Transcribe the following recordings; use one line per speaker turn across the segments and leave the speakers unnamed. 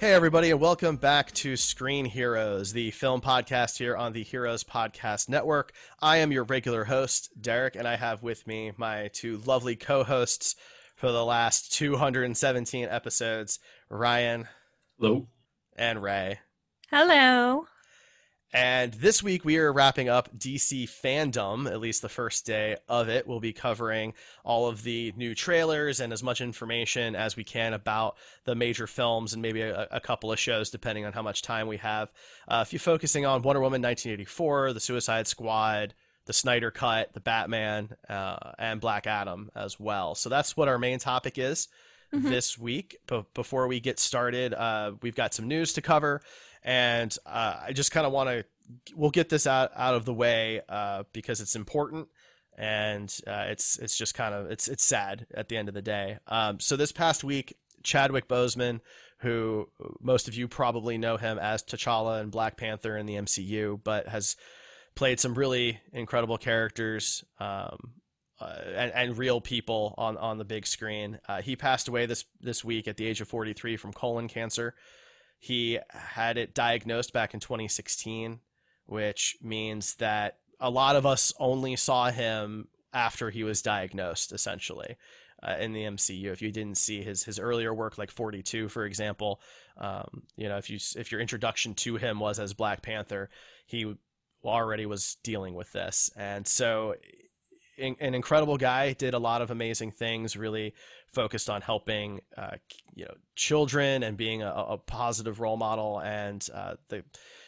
Hey, everybody, and welcome back to Screen Heroes, the film podcast here on the Heroes Podcast Network. I am your regular host, Derek, and I have with me my two lovely co hosts for the last 217 episodes Ryan.
Hello.
And Ray.
Hello.
And this week we are wrapping up DC fandom, at least the first day of it. We'll be covering all of the new trailers and as much information as we can about the major films and maybe a, a couple of shows, depending on how much time we have. Uh, if you're focusing on Wonder Woman 1984, The Suicide Squad, the Snyder Cut, the Batman, uh, and Black Adam as well. So that's what our main topic is
Mm-hmm.
this week. But before we get started, uh, we've got some news to cover and uh, I just kind of want to we'll get this out out of the way uh, because it's important and uh, it's it's just kind of it's it's sad at the end of the day. Um, so this past week, Chadwick Boseman, who most of you probably know him as T'Challa and Black Panther in the MCU, but has played some really incredible characters. Um, uh, and, and, real people on, on the big screen. Uh, he passed away this this week at the age of 43 from colon cancer. He had it diagnosed back in 2016, which means that a lot of us only saw him after he was diagnosed, essentially. Uh, in the MCU, if you didn't see his his earlier work, like 42, for example, um, you know, if you if your introduction to him was as Black Panther, he already was dealing with this, and so an incredible guy, did a lot of amazing things, really focused on helping uh, you know children and being a, a positive role model. And uh, the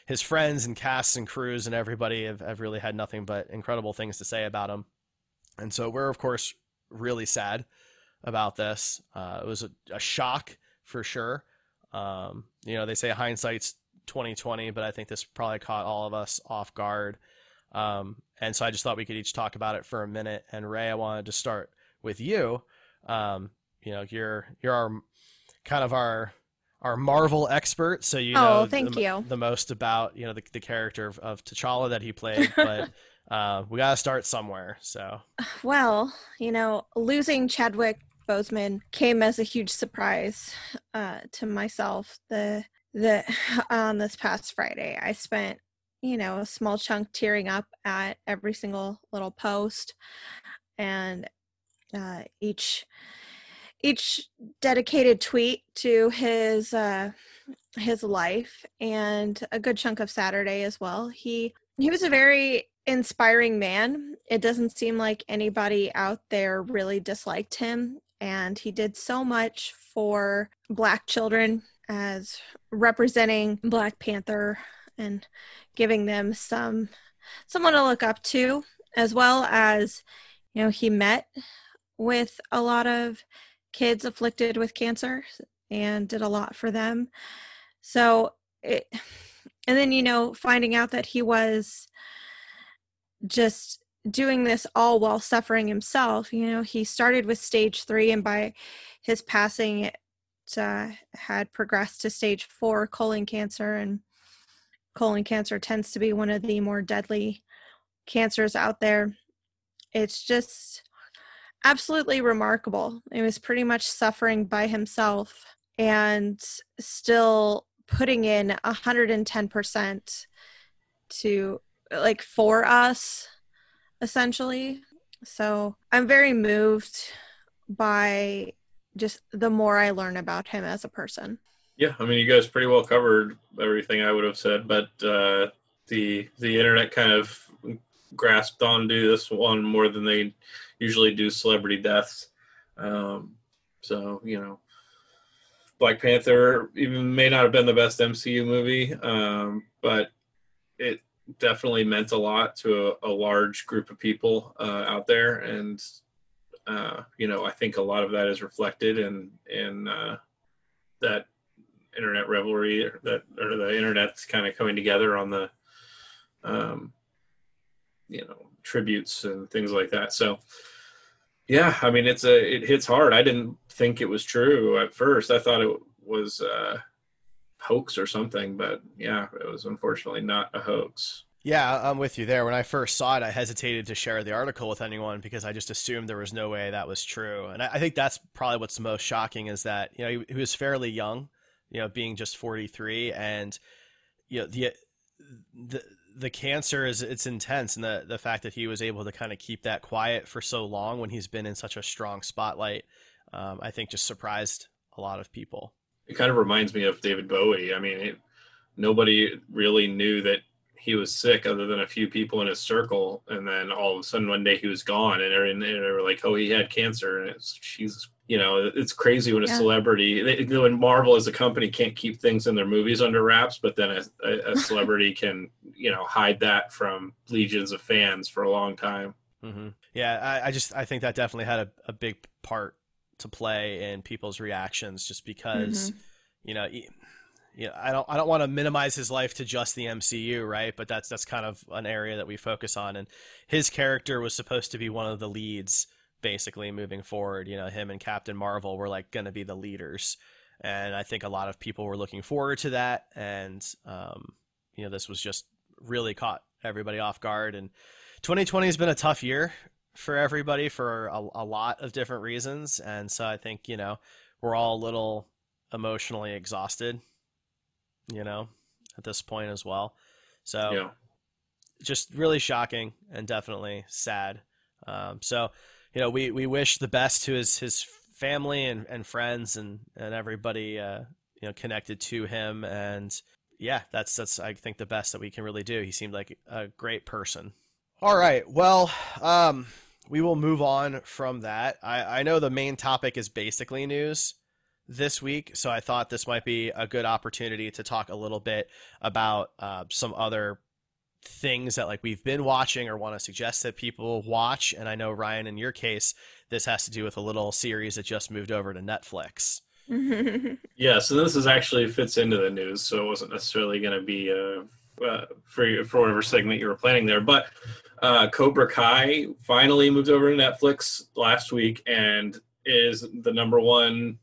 his friends and casts and crews and everybody have, have really had nothing but incredible things to say about him. And so we're of course really sad about this. Uh, it was a, a, shock for sure. Um, you know, they say hindsight's 2020, but I think this probably caught all of us off guard. Um, and so I just thought we could each talk about it for a minute. And Ray, I wanted to start with you. Um, you know, you're you're our kind of our our Marvel expert, so you know
oh, thank
the,
you.
the most about you know the, the character of, of T'Challa that he played, but uh, we gotta start somewhere. So,
well, you know, losing Chadwick Boseman came as a huge surprise uh, to myself. The the on this past Friday, I spent you know, a small chunk tearing up at every single little post and uh, each each dedicated tweet to his uh, his life and a good chunk of Saturday as well. He he was a very inspiring man. It doesn't seem like anybody out there really disliked him and he did so much for black children as representing Black Panther and giving them some someone to look up to as well as you know he met with a lot of kids afflicted with cancer and did a lot for them. So it and then you know finding out that he was just doing this all while suffering himself you know he started with stage 3 and by his passing it uh, had progressed to stage 4 colon cancer and colon cancer tends to be one of the more deadly cancers out there. It's just absolutely remarkable. He was pretty much suffering by himself and still putting in 110% to like for us essentially. So I'm very moved by just the more I learn about him as a person.
Yeah, I mean, you guys pretty well covered everything I would have said, but uh, the the internet kind of grasped onto this one more than they usually do celebrity deaths. Um, so you know, Black Panther even may not have been the best MCU movie, um, but it definitely meant a lot to a, a large group of people uh, out there, and uh, you know, I think a lot of that is reflected in in uh, that internet revelry that or the internet's kind of coming together on the um, you know tributes and things like that. So yeah i mean it's a it hits hard. I didn't think it was true at first. I thought it was a hoax or something but yeah it was unfortunately not a hoax.
Yeah, I'm with you there. When I first saw it, I hesitated to share the article with anyone because I just assumed there was no way that was true. And I, I think that's probably what's most shocking is that you know he, he, was fairly young, you know, being just 43, and you know the the the cancer is it's intense, and the the fact that he was able to kind of keep that quiet for so long when he's been in such a strong spotlight, um, I think just surprised a lot of people.
It kind of reminds me of David Bowie. I mean, it, nobody really knew that he was sick other than a few people in his circle and then all of a sudden one day he was gone and they were like oh he had cancer and it's jesus you know it's crazy when a yeah. celebrity they, when marvel as a company can't keep things in their movies under wraps but then a, a celebrity can you know hide that from legions of fans for a long time
mm-hmm. yeah I, I, just i think that definitely had a, a big part to play in people's reactions just because mm-hmm. you know you know, I don't I don't want to minimize his life to just the MCU, right? But that's that's kind of an area that we focus on. And his character was supposed to be one of the leads, basically moving forward. You know, him and Captain Marvel were like going to be the leaders, and I think a lot of people were looking forward to that. And um, you know, this was just really caught everybody off guard. And 2020 has been a tough year for everybody for a, a lot of different reasons, and so I think you know we're all a little emotionally exhausted you know, at this point as well. So yeah. just really shocking and definitely sad. Um, so, you know, we, we wish the best to his, his family and, and friends and, and everybody, uh, you know, connected to him. And yeah, that's, that's, I think the best that we can really do. He seemed like a great person. All right. Well, um, we will move on from that. I, I know the main topic is basically news this week, so I thought this might be a good opportunity to talk a little bit about uh, some other things that like we've been watching or want to suggest that people watch. And I know Ryan, in your case, this has to do with a little series that just moved over to Netflix.
yeah, so this is actually fits into the news, so it wasn't necessarily going to be uh, uh, for for whatever segment you were planning there. But uh, Cobra Kai finally moved over to Netflix last week and is the number one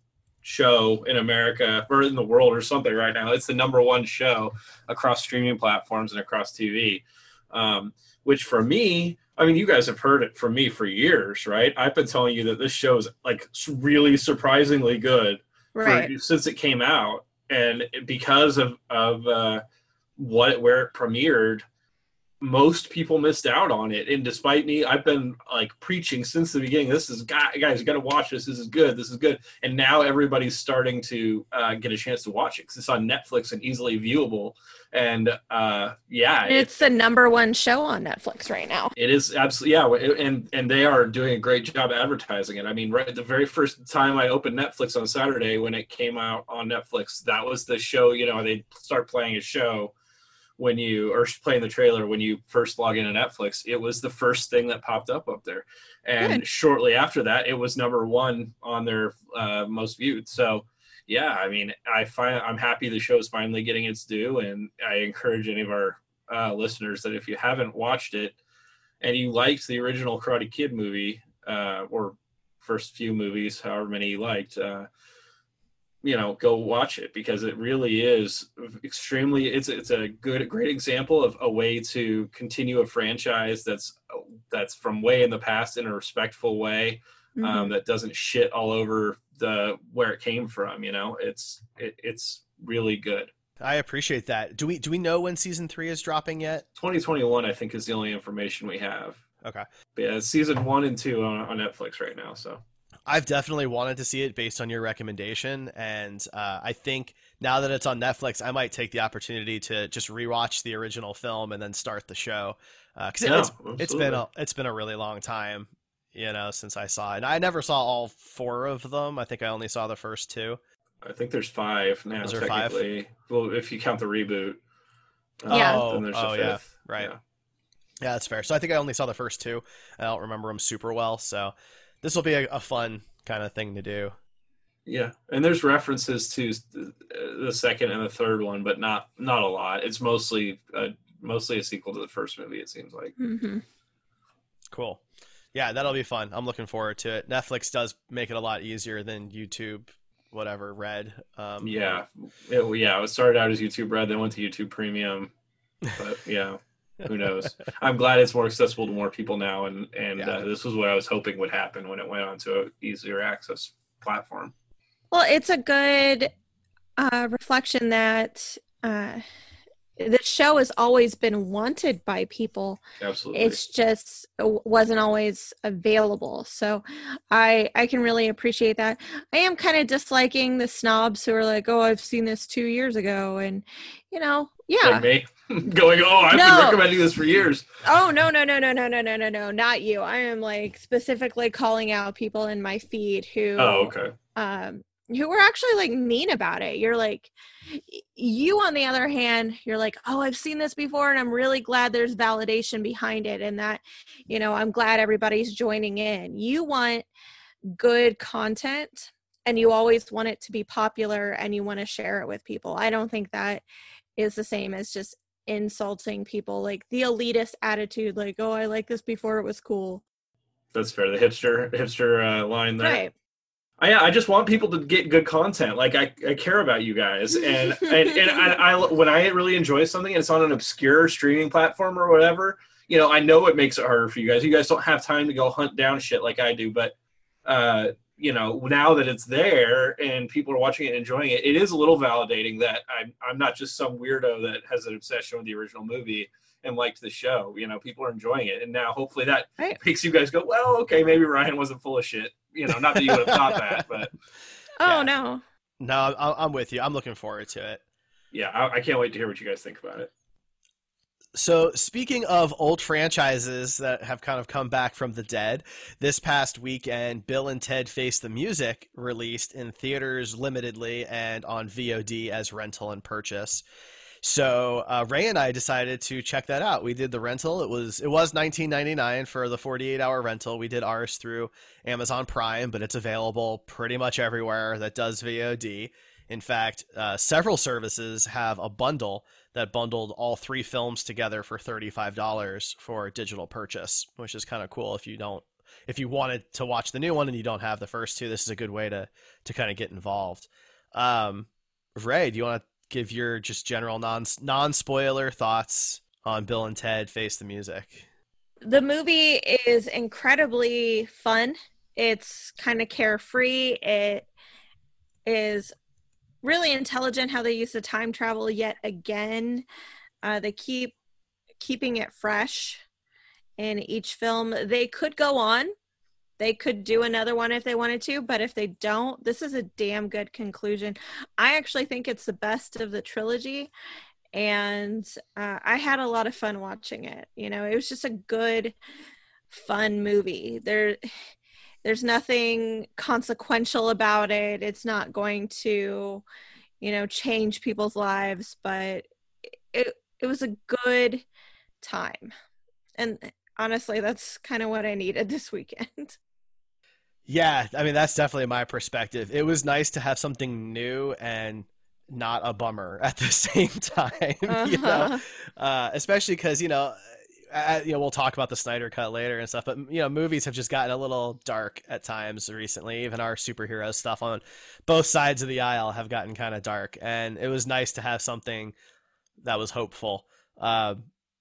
show in America or in the world or something right now. It's the number one show across streaming platforms and across TV. Um, which for me, I mean, you guys have heard it from me for years, right? I've been telling you that this show is like really surprisingly good
right.
for, since it came out, and because of of uh, what where it premiered, most people missed out on it. And despite me, I've been like preaching since the beginning. This is guys, you got to watch this. This is good. This is good. And now everybody's starting to uh, get a chance to watch it because it's on Netflix and easily viewable. And uh, yeah,
And it's the number one show on Netflix right now.
it is absolutely yeah, and and they are doing a great job advertising it. I mean, right the very first time I opened Netflix on Saturday when it came out on Netflix, that was the show. You know, they start playing a show when you or playing the trailer when you first log into Netflix. It was the first thing that popped up up there, and
Good.
shortly after that, it was number one on their uh, most viewed. So. Yeah, I mean, I find I'm happy the show is finally getting its due, and I encourage any of our uh, listeners that if you haven't watched it, and you liked the original Karate Kid movie uh, or first few movies, however many you liked, uh, you know, go watch it because it really is extremely. It's it's a good, great example of a way to continue a franchise that's that's from way in the past in a respectful way um, that doesn't shit all over the where it came from. You know, it's it, it's really good.
I appreciate that. Do we do we know when season three is dropping yet?
2021, I think, is the only information we have.
Okay.
But yeah, season one and two on, on Netflix right now. So
I've definitely wanted to see it based on your recommendation, and uh, I think now that it's on Netflix, I might take the opportunity to just rewatch the original film and then start the show because
Yeah,
it's it's been a it's been a really long time, you know, since I saw it. And I never saw all four of them. I think I only saw the first two.
I think there's five now.
Is there five?
Well, if you count the reboot.
Yeah.
uh,
Oh,
then there's a
oh yeah, right.
Yeah.
Yeah, that's fair. So I think I only saw the first two. I don't remember them super well. So this will be a, a fun kind of thing to do.
Yeah, and there's references to the the second and the third one, but not not a lot. It's mostly uh, mostly a sequel to the first movie. It seems like.
hmm
Cool. Yeah, that'll be fun. I'm looking forward to it. Netflix does make it a lot easier than YouTube, whatever, Red. Um,
Yeah, it, yeah. It started out as YouTube Red, then went to YouTube Premium, but yeah, who knows? I'm glad it's more accessible to more people now, and and
Yeah.
uh, this was what I was hoping would happen when it went onto a easier access platform.
Well, it's a good uh, reflection that uh, the show has always been wanted by people.
Absolutely.
It's just uh, wasn't always available. So I I can really appreciate that. I am kind of disliking the snobs who are like, "Oh, I've seen this 2 years ago." And you know, yeah.
Like me going, oh, I've
No.
been recommending this for years.
Oh no no no no no no no no no not you. I am like specifically calling out people in my feed who
Oh, okay.
um who were actually like mean about it. You're like you on the other hand, you're like, "Oh, I've seen this before and I'm really glad there's validation behind it and that you know, I'm glad everybody's joining in." You want good content and you always want it to be popular and you want to share it with people. I don't think that is the same as just insulting people like the elitist attitude like, "Oh, I like this before it was cool."
That's fair. The hipster hipster uh, line there.
Right.
I, I just want people to get good content. Like I, I care about you guys, and and, and I, I when I really enjoy something, and it's on an obscure streaming platform or whatever. You know, I know it makes it harder for you guys. You guys don't have time to go hunt down shit like I do, but uh, you know, now that it's there and people are watching it and enjoying it, it is a little validating that I'm I'm not just some weirdo that has an obsession with the original movie and liked the show. You know, people are enjoying it, and now hopefully that
Right.
makes you guys go, well, okay, maybe Ryan wasn't full of shit. You know, not that you would have thought that, but
Oh
Yeah.
no.
No, I'm, I'm with you. I'm looking forward to it.
yeah, I, I can't wait to hear what you guys think about it.
So, speaking of old franchises that have kind of come back from the dead, this past weekend, Bill and Ted Face the Music released in theaters limitedly and on VOD as rental and purchase. So uh, Ray and I decided to check that out. We did the rental. It was it was 19.99 for the 48 hour rental. We did ours through Amazon Prime, but it's available pretty much everywhere that does VOD. In fact, uh, several services have a bundle that bundled all three films together for $35 for digital purchase, which is kind of cool if you don't if you wanted to watch the new one and you don't have the first two, this is a good way to to kind of get involved. Um, Ray, do you want to give your just general non non spoiler thoughts on Bill and Ted Face the Music?
The movie is incredibly fun. It's kind of carefree. It is really intelligent how they use the time travel yet again. Uh, they keep keeping it fresh in each film. They could go on. They could do another one if they wanted to, but if they don't, this is a damn good conclusion. I actually think it's the best of the trilogy, and uh, I had a lot of fun watching it. You know, it was just a good, fun movie. There, there's nothing consequential about it. It's not going to, you know, change people's lives, but it it was a good time. And honestly, that's kind of what I needed this weekend.
Yeah, I mean that's definitely my perspective. It was nice to have something new and not a bummer at the same time. Uh-huh. You know, uh-huh. uh, especially because you know, uh, you know, we'll talk about the Snyder cut later and stuff. But you know, movies have just gotten a little dark at times recently. Even our superhero stuff on both sides of the aisle have gotten kind of dark, and it was nice to have something that was hopeful. Uh,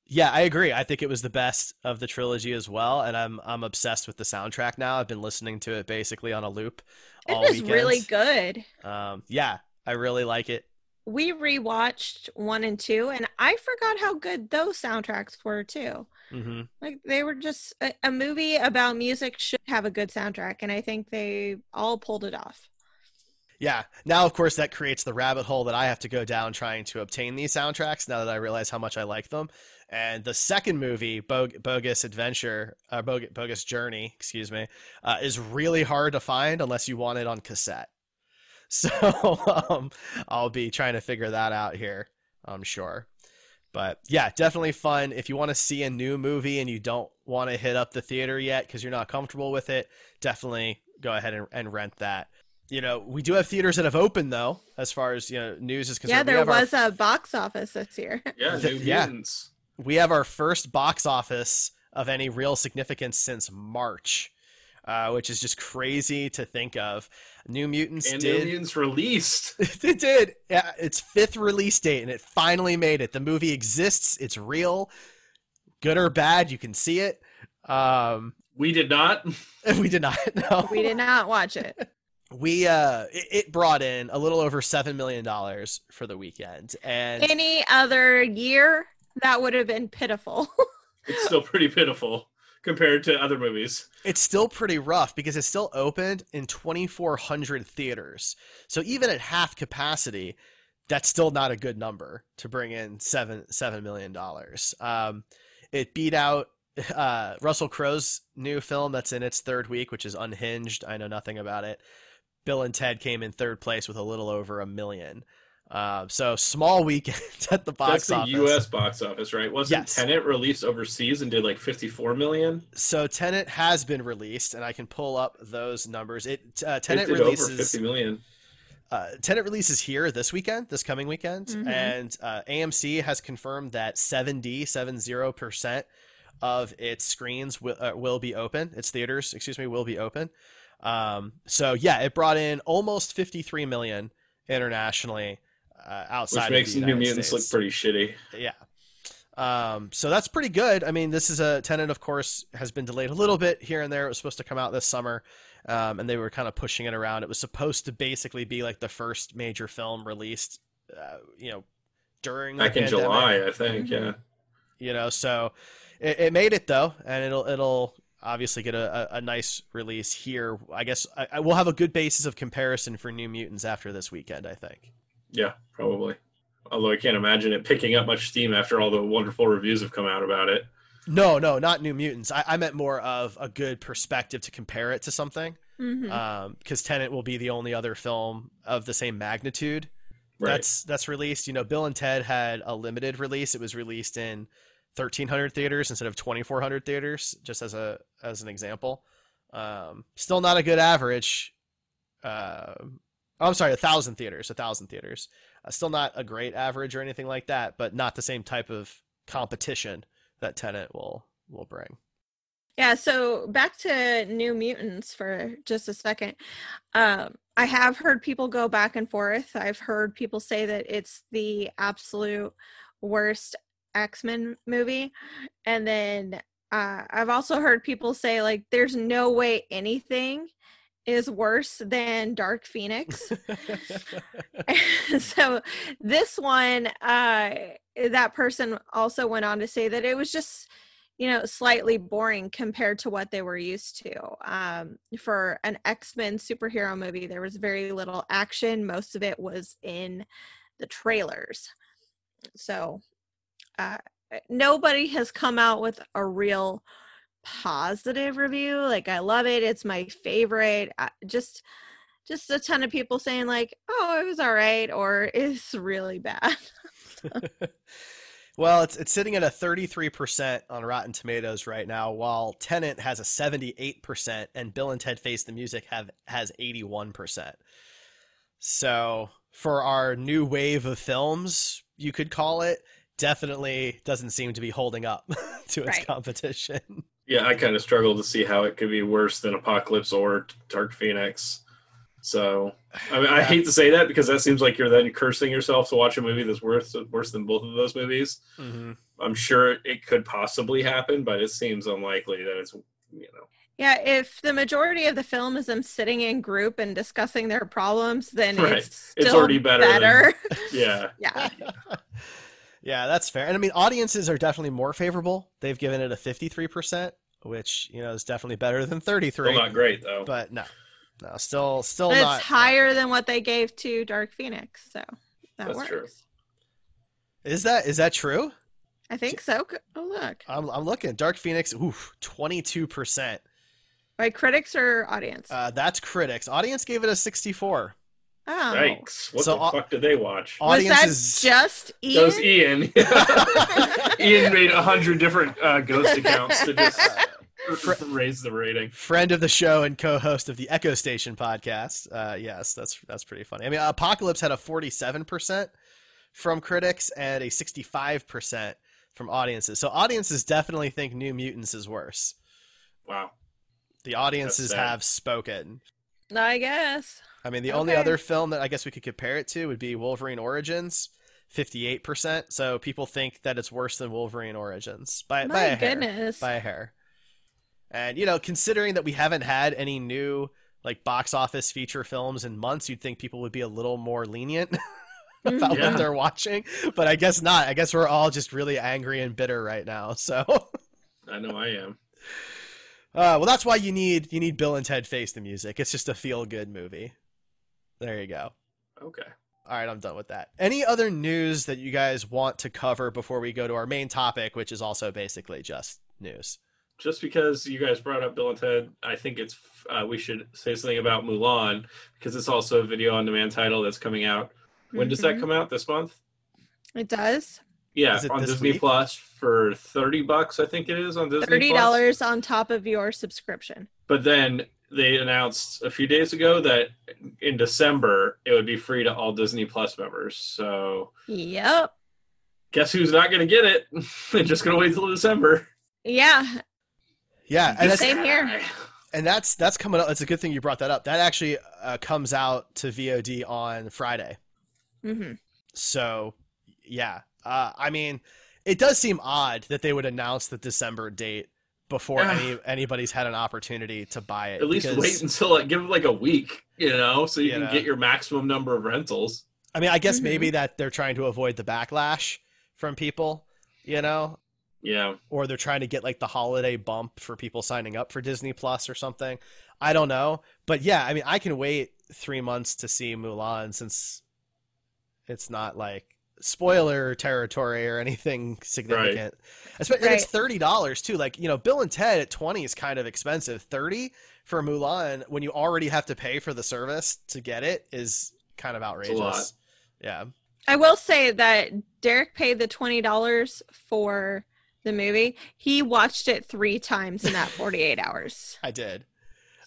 yeah, I agree. I think it was the best of the trilogy as well, and I'm I'm obsessed with the soundtrack now. I've been listening to it basically on a loop.
It was really good.
Um, yeah, I really like it.
We rewatched one and two, and I forgot how good those soundtracks were too.
Mm-hmm.
Like they were just a, a movie about music should have a good soundtrack, and I think they all pulled it off.
Yeah. Now, of course, that creates the rabbit hole that I have to go down trying to obtain these soundtracks. Now that I realize how much I like them, and the second movie, Bog- Bogus Adventure, uh, Bog- Bogus Journey, excuse me, uh, is really hard to find unless you want it on cassette. So um, I'll be trying to figure that out here, I'm sure. But yeah, definitely fun. If you want to see a new movie and you don't want to hit up the theater yet because you're not comfortable with it, definitely go ahead and, and rent that you know, we do have theaters that have opened though, as far as you know, news is concerned.
Yeah, there was our... a box office this year.
Yeah, New Mutants
we have our first box office of any real significance since March, uh, which is just crazy to think of. New Mutants
and
did,
New Mutants released.
it did. Yeah, its fifth release date, and it finally made it. The movie exists. It's real, good or bad. You can see it. Um,
we did not.
we did not. No,
we did not watch it.
we uh it, brought in a little over seven million dollars for the weekend and
any other year that would have been pitiful.
it's still pretty pitiful compared to other movies.
It's still pretty rough because it's still opened in 2,400 theaters. So even at half capacity, that's still not a good number to bring in seven seven million dollars. Um, it beat out uh, Russell Crowe's new film that's in its third week, which is Unhinged. I know nothing about it. Bill and Ted came in third place with a little over a million. Uh, so small weekend at the box
That's the
office.
U.S. box office, right? Wasn't yes. Tenet released overseas and did like 54 million?
So Tenet has been released, and I can pull up those numbers. It uh, Tenet it releases
over 50 million.
Uh, Tenet releases here this weekend, this coming weekend, mm-hmm. and uh, AMC has confirmed that 70 70 percent of its screens will uh, will be open. Its theaters, excuse me, will be open. Um, so yeah, it brought in almost 53 million internationally uh, outside.
Which makes
New
Mutants
States.
look pretty shitty.
Yeah. Um, so that's pretty good. I mean, this is a Tenet, of course, has been delayed a little bit here and there. It was supposed to come out this summer, um, and they were kind of pushing it around. It was supposed to basically be like the first major film released, uh, you know, during
back in
pandemic.
July, I think. Mm-hmm. Yeah.
You know, so it, it, made it though, and it'll it'll obviously get a, a, a nice release here. I guess I, I will have a good basis of comparison for New Mutants after this weekend. I think.
Yeah, probably. Although I can't imagine it picking up much steam after all the wonderful reviews have come out about it.
No, no, not New Mutants. I, I meant more of a good perspective to compare it to something. Because
mm-hmm. um,
Tenet will be the only other film of the same magnitude right. that's that's released. You know, Bill and Ted had a limited release. It was released in 1,300 theaters instead of 2,400 theaters, just as a as an example. Um, still not a good average. Uh, Oh, I'm sorry, a thousand theaters, a thousand theaters. Uh, still not a great average or anything like that, but not the same type of competition that Tenet will will bring.
Yeah, so back to New Mutants for just a second. Um, I have heard people go back and forth. I've heard people say that it's the absolute worst X Men movie, and then uh, I've also heard people say like, "There's no way anything is worse than Dark Phoenix. so this one, uh, that person also went on to say that it was just you know slightly boring compared to what they were used to. Um, for an x-men superhero movie there was very little action. Most of it was in the trailers. So uh, nobody has come out with a real positive review like i love it it's my favorite I, just just a ton of people saying like oh it was all right or it's really bad
well, it's it's sitting at a 33% on Rotten Tomatoes right now, while Tenet has a 78% and Bill and Ted Face the Music have has 81%. So, for our new wave of films, you could call it, definitely doesn't seem to be holding up to its
Right.
competition.
Yeah, I kind of struggle to see how it could be worse than Apocalypse or Dark Phoenix. So, I mean, I hate to say that because that seems like you're then cursing yourself to watch a movie that's worse worse than both of those movies.
Mm-hmm.
I'm sure it could possibly happen, but it seems unlikely that it's you know.
Yeah, if the majority of the film is them sitting in group and discussing their problems, then
Right.
it's
It's already better than-
better.
Yeah.
yeah.
Yeah, that's fair. And I mean, audiences are definitely more favorable. They've given it a 53%, which, you know, is definitely better than 33.
Still not great though.
But no. No, still still
But
not
it's higher than what they gave to Dark Phoenix, so that
That's
works.
true.
Is that is that true?
I think so. Oh look,
I'm I'm looking. Dark Phoenix, oof, 22%.
by critics or audience?
Uh, that's critics. Audience gave it a 64.
Oh,
Yikes! What
So,
the
uh,
fuck did they watch?
was
Audience
that
is
just
That
Ian?
was Ian. Ian made a hundred different uh, ghost accounts to just raise the rating.
friend of the show and co-host of the Echo Station podcast. Uh, yes, that's that's pretty funny. I mean, Apocalypse had a 47% from critics and a 65% from audiences. So audiences definitely think New Mutants is worse.
Wow.
The audiences have spoken.
I guess.
I mean, the only other film that I guess we could compare it to would be Wolverine Origins, 58%. So people think that it's worse than Wolverine Origins by, by
My
a hair.
goodness.
By a hair. And, you know, considering that we haven't had any new, like, box office feature films in months, you'd think people would be a little more lenient about
Yeah.
what they're watching. But I guess not. I guess we're all just really angry and bitter right now. So.
I know I am.
Uh, well, that's why you need you need Bill and Ted Face the Music. It's just a feel good movie. There you go.
Okay.
All right, I'm done with that. Any other news that you guys want to cover before we go to our main topic, which is also basically just news?
Just because you guys brought up Bill and Ted, I think it's uh, we should say something about Mulan because it's also a video on demand title that's coming out. When does that
Mhm.
come out? This month?
It does.
Yeah,
it
on Disney
week?
Plus for thirty bucks. I think it is on Disney.
Thirty dollars on top of your subscription.
But then they announced a few days ago that in December it would be free to all Disney Plus members. So
Yep.
guess who's not going to get it? They're just going to wait till December.
Yeah.
Yeah, and that's,
Same here.
and that's that's coming up. It's a good thing you brought that up. That actually uh, comes out to VOD on Friday.
hmm
So, yeah. Uh, I mean, it does seem odd that they would announce the December date before any anybody's had an opportunity to buy it.
At least
because-
wait until like give it like a week, you know, so you
You
can
know.
get your maximum number of rentals.
I mean, I guess
Mhm.
maybe that they're trying to avoid the backlash from people, you know,
Yeah.
or they're trying to get like the holiday bump for people signing up for Disney Plus or something. I don't know, but yeah, I mean, I can wait three months to see Mulan since it's not like spoiler territory or anything significant. Espe- And it's thirty dollars too. Like you know, Bill and Ted at twenty is kind of expensive. Thirty for Mulan when you already have to pay for the service to get it is kind of outrageous.
lot.
Yeah.
I will say that Derek paid the twenty dollars for the movie. He watched it three times in that forty-eight hours.
I did.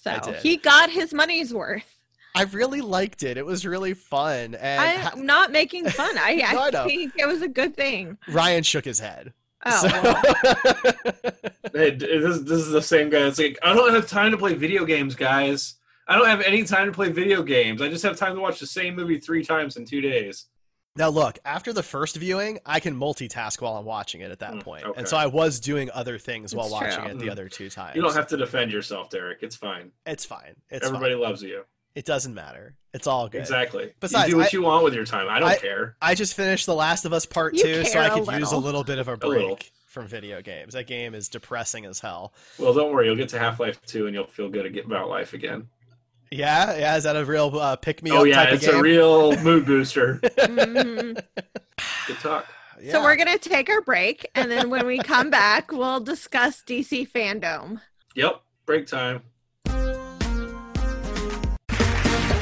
So
I did.
he got his money's worth.
I really liked it. It was really fun, and
I,
ha-
am not making fun. I,
No, I
I think it was a good thing.
Ryan shook his head.
Oh,
So-
Hey, this, this is the same guy that's like, I don't have time to play video games, guys. I don't have any time to play video games. I just have time to watch the same movie three times in two days.
now look, after the first viewing, I can multitask while I'm watching it at that
Mm,
point,
okay.
and so I was doing other things while
It's
watching
true.
it the
Mm.
other two times.
You don't have to defend yourself, Derek. It's fine.
It's fine. It's
Everybody
fine.
loves you.
It doesn't matter. It's all good.
Exactly.
Besides,
you do what
I-
you want with your time. I don't
I-
care.
I just finished The Last of Us Part
You
2, so
I
I
a
could use a
little.
little bit of a
little.
break from video games. That game is depressing as hell.
Well, don't worry. You'll get to Half Life 2 and you'll feel good about life again.
Yeah, yeah. Is that a real uh, pick me up?
oh, yeah.
type
It's
of game?
a real mood booster. Good talk.
Yeah.
So we're gonna take our break, and then when we come back, we'll discuss DC fandom.
Yep. Break time.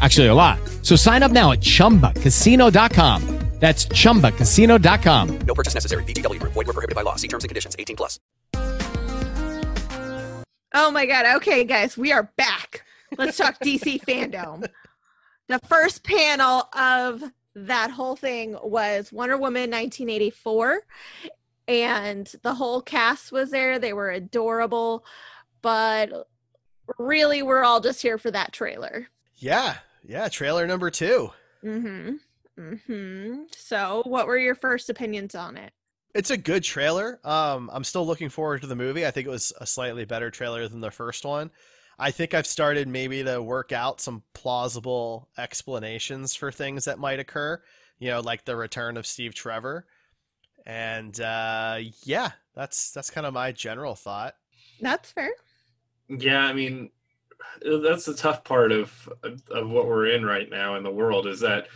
Actually, a lot. So sign up now at chumbacasino.com. That's chumbacasino.com.
No purchase necessary. VGW Group. Void were prohibited by law. See terms and conditions. 18 plus.
Oh my god. Okay, guys, we are back. Let's talk DC fandom. The first panel of that whole thing was Wonder Woman 1984 and the whole cast was there. They were adorable, but really we're all just here for that trailer.
Yeah, yeah. Trailer number two.
Mhm. Mhm. So, what were your first opinions on it?
It's a good trailer. Um, I'm still looking forward to the movie. I think it was a slightly better trailer than the first one. I think I've started maybe to work out some plausible explanations for things that might occur. You know, like the return of Steve Trevor. And uh, yeah, that's that's kind of my general thought.
That's fair.
Yeah, I mean, that's the tough part of of what we're in right now in the world is that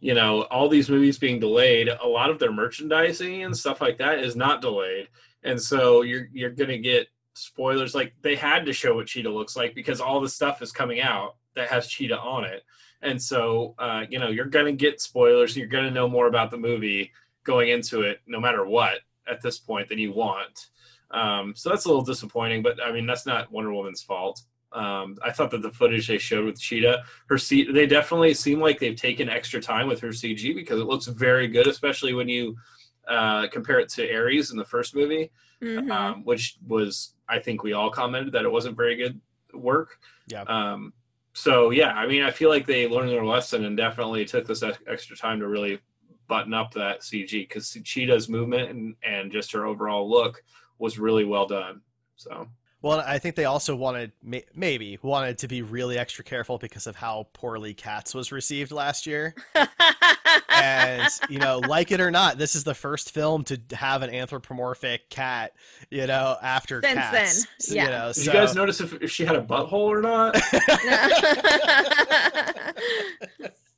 you know all these movies being delayed. A lot of their merchandising and stuff like that is not delayed, and so you're you're gonna get spoilers. Like they had to show what Cheetah looks like because all the stuff is coming out that has Cheetah on it, and so uh, you know you're gonna get spoilers. You're gonna know more about the movie going into it, no matter what at this point than you want. Um, so that's a little disappointing, but I mean that's not Wonder Woman's fault. Um, I thought that the footage they showed with Cheetah, her C- they definitely seem like they've taken extra time with her CG because it looks very good, especially when you uh, compare it to Ares in the first movie,
Mhm.
um, which was I think we all commented that it wasn't very good work.
Yeah.
Um, so yeah, I mean I feel like they learned their lesson and definitely took this extra time to really button up that CG because Cheetah's movement and, and just her overall look was really well done. So
Well, I think they also wanted, maybe wanted to be really extra careful because of how poorly Cats was received last year. and you know, like it or not, this is the first film to have an anthropomorphic cat. You know, after
Since
Cats.
then, yeah.
You know,
did
so
you guys notice if, if she had a butthole or not?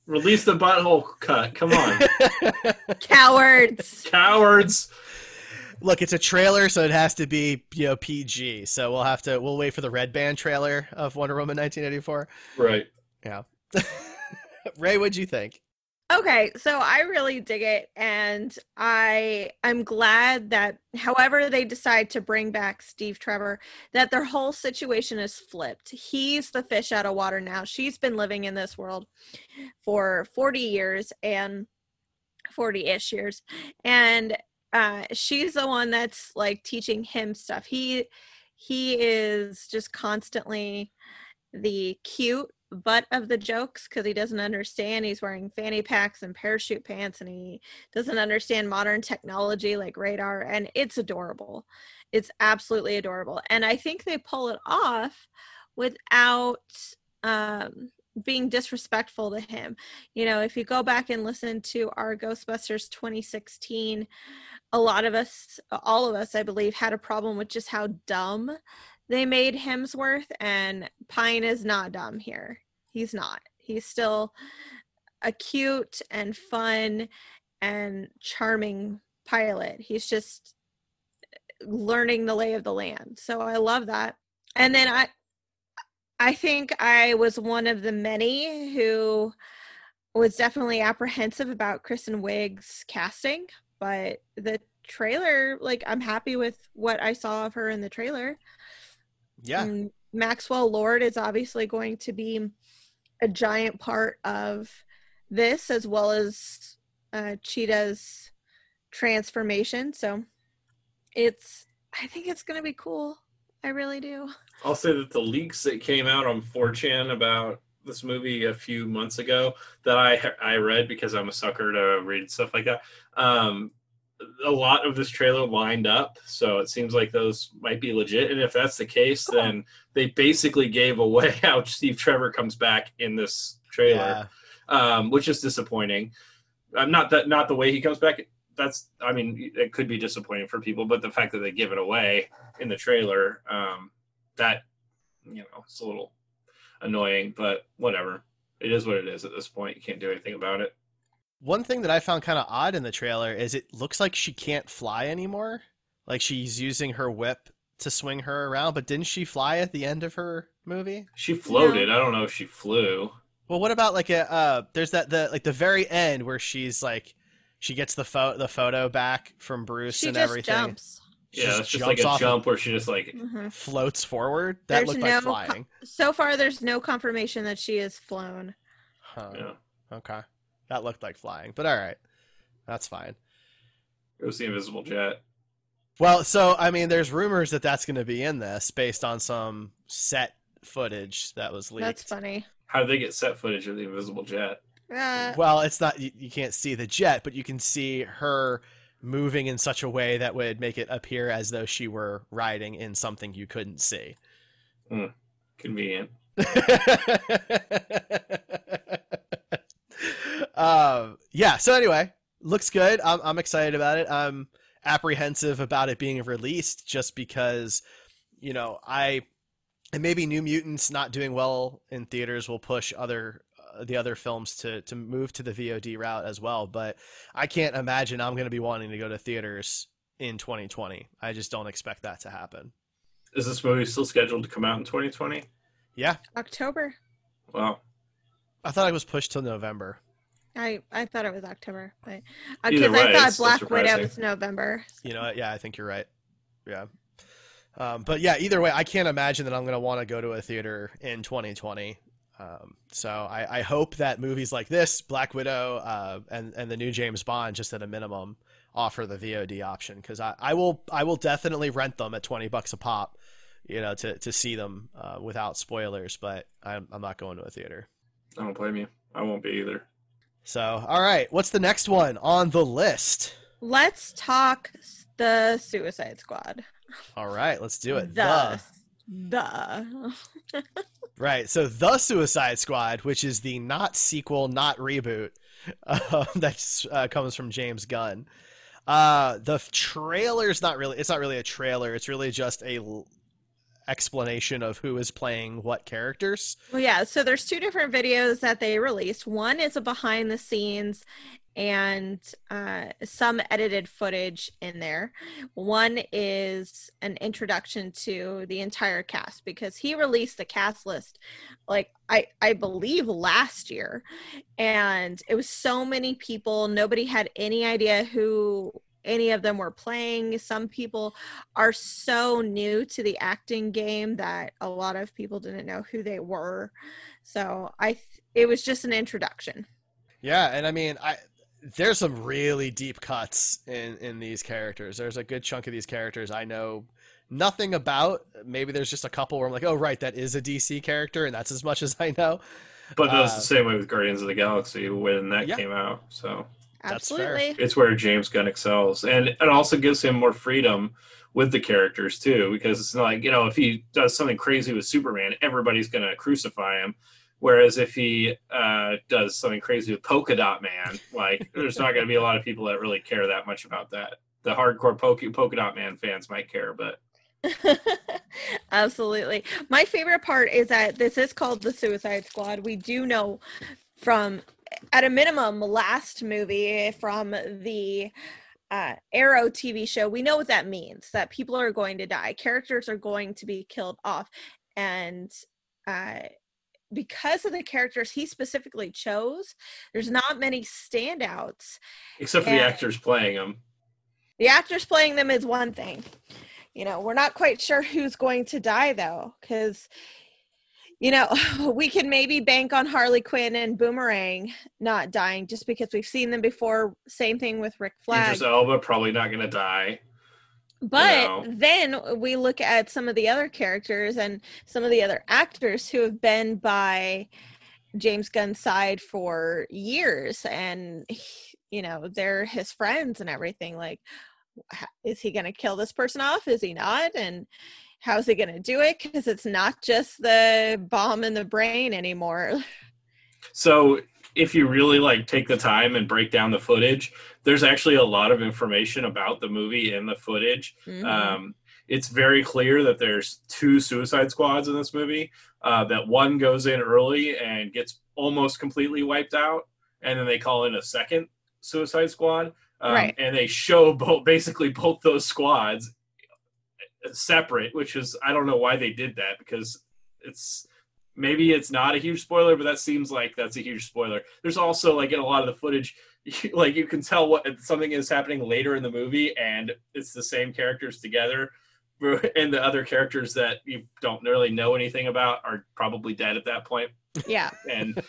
Release the butthole cut. Come on,
Cowards.
cowards.
Look, it's a trailer, so it has to be you know PG. So we'll have to we'll wait for the red band trailer of Wonder Woman 1984.
Right.
Yeah. Ray, what'd you think?
Okay, so I really dig it and I I'm glad that however they decide to bring back Steve Trevor that their whole situation is flipped. He's the fish out of water now. She's been living in this world for 40 years and 40ish years and uh she's the one that's like teaching him stuff. He he is just constantly the cute butt of the jokes because he doesn't understand. He's wearing fanny packs and parachute pants and he doesn't understand modern technology like radar. And it's adorable. It's absolutely adorable. And I think they pull it off without um, being disrespectful to him. You know, if you go back and listen to our Ghostbusters 2016, a lot of us, all of us, I believe, had a problem with just how dumb they made Hemsworth, and Pine is not dumb here. He's not. He's still a cute and fun and charming pilot. He's just learning the lay of the land. So I love that. And then I I think I was one of the many who was definitely apprehensive about Kristen Wiig's casting, but the trailer, like I'm happy with what I saw of her in the trailer.
Yeah.
And Maxwell Lord is obviously going to be a giant part of this as well as uh, Cheetah's transformation. So it's, I think it's going to be cool. I really do.
I'll say that the leaks that came out on 4chan about this movie a few months ago that I I read because I'm a sucker to read stuff like that. Um, a lot of this trailer lined up, so it seems like those might be legit. And if that's the case, then they basically gave away how Steve Trevor comes back in this trailer, um, which is disappointing. Uh, not that not the way he comes back. That's I mean it could be disappointing for people, but the fact that they give it away in the trailer, um, that you know, it's a little annoying, but whatever. It is what it is at this point. You can't do anything about it.
One thing that I found kind of odd in the trailer is it looks like she can't fly anymore. Like she's using her whip to swing her around, but didn't she fly at the end of her movie?
She floated. I don't know if she flew.
Well, what about like a uh there's that the like the very end where she's like she gets the photo the photo back from Bruce
She
and
just
everything.
jumps.
She
yeah, it's just like a
off
jump where she just like
Mhm.
floats forward. That
There's
looked
no
like
co-
flying.
so far, there's no confirmation that she has flown.
Huh. Okay. That looked like flying, but all right. That's fine.
it was the invisible jet.
Well, so I mean, there's rumors that that's going to be in this based on some set footage that was leaked.
That's funny.
How did they get set footage of the invisible jet?
Uh,
Well, it's not you, you can't see the jet, but you can see her moving in such a way that would make it appear as though she were riding in something you couldn't see.
Hmm. Convenient.
um, yeah. So anyway, looks good. I'm I'm excited about it. I'm apprehensive about it being released just because, you know, I and maybe New Mutants not doing well in theaters will push other the other films to to move to the VOD route as well. But I can't imagine I'm going to be wanting to go to theaters in 2020. I just don't expect that to happen.
Is this movie still scheduled to come out in 2020?
Yeah,
October.
Wow.
I thought it was pushed till November.
I I thought it was October, but
Either
because I
way,
thought Black Widow was November.
You know, what? yeah, I think you're right. Yeah. Um, but yeah, either way, I can't imagine that I'm going to want to go to a theater in 2020. Um, so I, I hope that movies like this, Black Widow, uh, and and the new James Bond, just at a minimum, offer the VOD option because I, I will I will definitely rent them at 20 bucks a pop, you know, to to see them uh, without spoilers. But I'm I'm not going to a theater.
I don't blame you. I won't be either.
So all right, what's the next one on the list?
Let's talk the Suicide Squad.
All right, let's do it.
The
The
the
Right. So the Suicide Squad, which is the not sequel, not reboot, uh, that uh, comes from James Gunn. Uh, the f- is not really. It's not really a trailer. It's really just a l- explanation of who is playing what characters.
Well, yeah. So there's two different videos that they released. One is a behind the scenes and uh, some edited footage in there. One is an introduction to the entire cast because he released the cast list, like I I believe last year, and it was so many people. Nobody had any idea who any of them were playing. Some people are so new to the acting game that a lot of people didn't know who they were. So I, th- it was just an introduction.
Yeah, and I mean, I there's some really deep cuts in in these characters. There's a good chunk of these characters I know nothing about. Maybe there's just a couple where I'm like, oh right, that is a DC character, and that's as much as I know.
But that was
Uh,
the same way with Guardians of the Galaxy when that
Yeah.
came out. So
Absolutely.
it's where James Gunn excels, and it also gives him more freedom with the characters too. Because it's not like you know if he does something crazy with Superman, everybody's gonna crucify him. Whereas if he uh, does something crazy with Polka Dot Man, like there's not going to be a lot of people that really care that much about that. The hardcore Polka, Polka Dot Man fans might care, but
Absolutely. My favorite part is that this is called the Suicide Squad. We do know from, at a minimum, last movie from the uh, Arrow TV show, we know what that means that people are going to die, characters are going to be killed off. And uh, because of the characters he specifically chose, there's mm-hmm. not many standouts.
Except for
And-
the actors playing them.
The actors playing them is one thing. You know, we're not quite sure who's going to die though, because you know, we can maybe bank on Harley Quinn and Boomerang not dying just because we've seen them before. Same thing with Rick Flag.
Idris Elba probably not going to die.
But
know.
then we look at some of the other characters and some of the other actors who have been by James Gunn's side for years and he- you know, they're his friends and everything like is he going to kill this person off? Is he not? And how's he going to do it cuz it's not just the bomb in the brain anymore.
So if you really like take the time and break down the footage, there's actually a lot of information about the movie in the footage.
Mhm.
Um, it's very clear that there's two Suicide Squads in this movie. Uh, that one goes in early and gets almost completely wiped out, and then they call in a second Suicide Squad. Um,
Right.
And they show both basically both those squads separate, which is I don't know why they did that because it's maybe it's not a huge spoiler, but that seems like that's a huge spoiler. There's also like in a lot of the footage, like you can tell what something is happening later in the movie, and it's the same characters together, and the other characters that you don't really know anything about are probably dead at that point.
Yeah.
And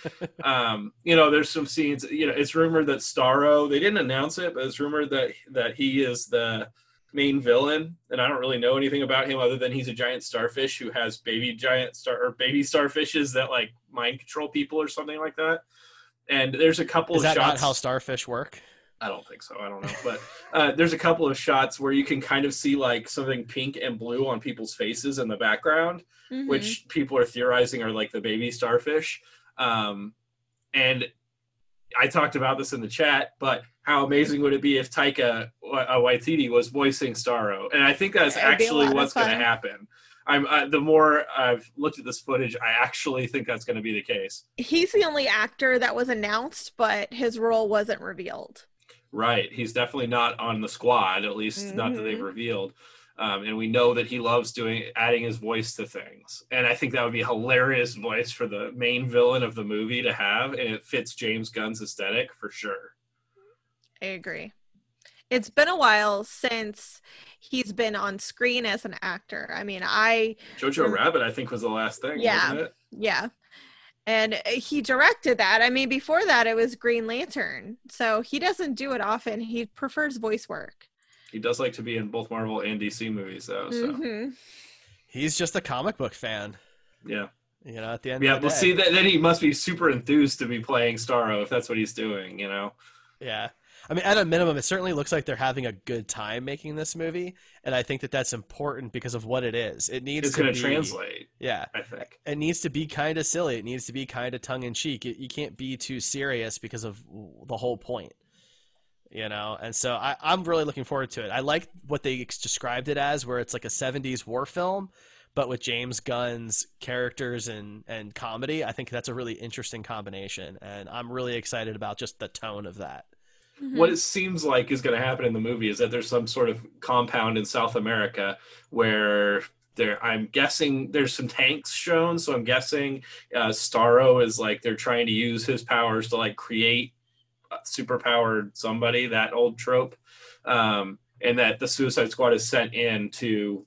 um, you know, there's some scenes. You know, it's rumored that Starro. They didn't announce it, but it's rumored that that he is the main villain, and I don't really know anything about him other than he's a giant starfish who has baby giant star or baby starfishes that like mind control people or something like that. And there's a couple
Is
of
that
shots.
not how starfish work?
I don't think so. I don't know, but uh, there's a couple of shots where you can kind of see like something pink and blue on people's faces in the background,
Mhm.
which people are theorizing are like the baby starfish. Um, and I talked about this in the chat, but how amazing would it be if Taika uh, Waititi was voicing Starro? And I think that's
It'd
actually what's going to happen. I'm uh, the more I've looked at this footage, I actually think that's going to be the case.
He's the only actor that was announced, but his role wasn't revealed.
Right. He's definitely not on the squad, at least not that they've
Mhm.
revealed. Um, and we know that he loves doing adding his voice to things. And I think that would be a hilarious voice for the main villain of the movie to have, and it fits James Gunn's aesthetic for sure.
I agree. It's been a while since he's been on screen as an actor. I mean, I
Jojo Rabbit, I think, was the last thing,
Yeah.
wasn't it?
yeah. And uh, he directed that. I mean, before that it was Green Lantern. So he doesn't do it often. He prefers voice work.
He does like to be in both Marvel and DC movies, though. So
Mhm.
He's just a comic book fan.
yeah,
You know, at the end
yeah.
of the
Well,
day.
see, that, then he must be super enthused to be playing Starro if that's what he's doing. You know.
Yeah. I mean, at a minimum, it certainly looks like they're having a good time making this movie, and I think that that's important because of what it is. It needs
It's
to be-
translate.
Yeah,
I think.
it needs to be kind of silly. It needs to be kind of tongue in cheek. You can't be too serious because of the whole point, you know. And so I, I'm really looking forward to it. I like what they described it as, where it's like a '70s war film, but with James Gunn's characters and and comedy. I think that's a really interesting combination, and I'm really excited about just the tone of that.
What it seems like is going to happen in the movie is that there's some sort of compound in South America where there I'm guessing there's some tanks shown. So I'm guessing uh, Starro is like they're trying to use his powers to like create superpowered somebody that old trope. Um, and that the Suicide Squad is sent in to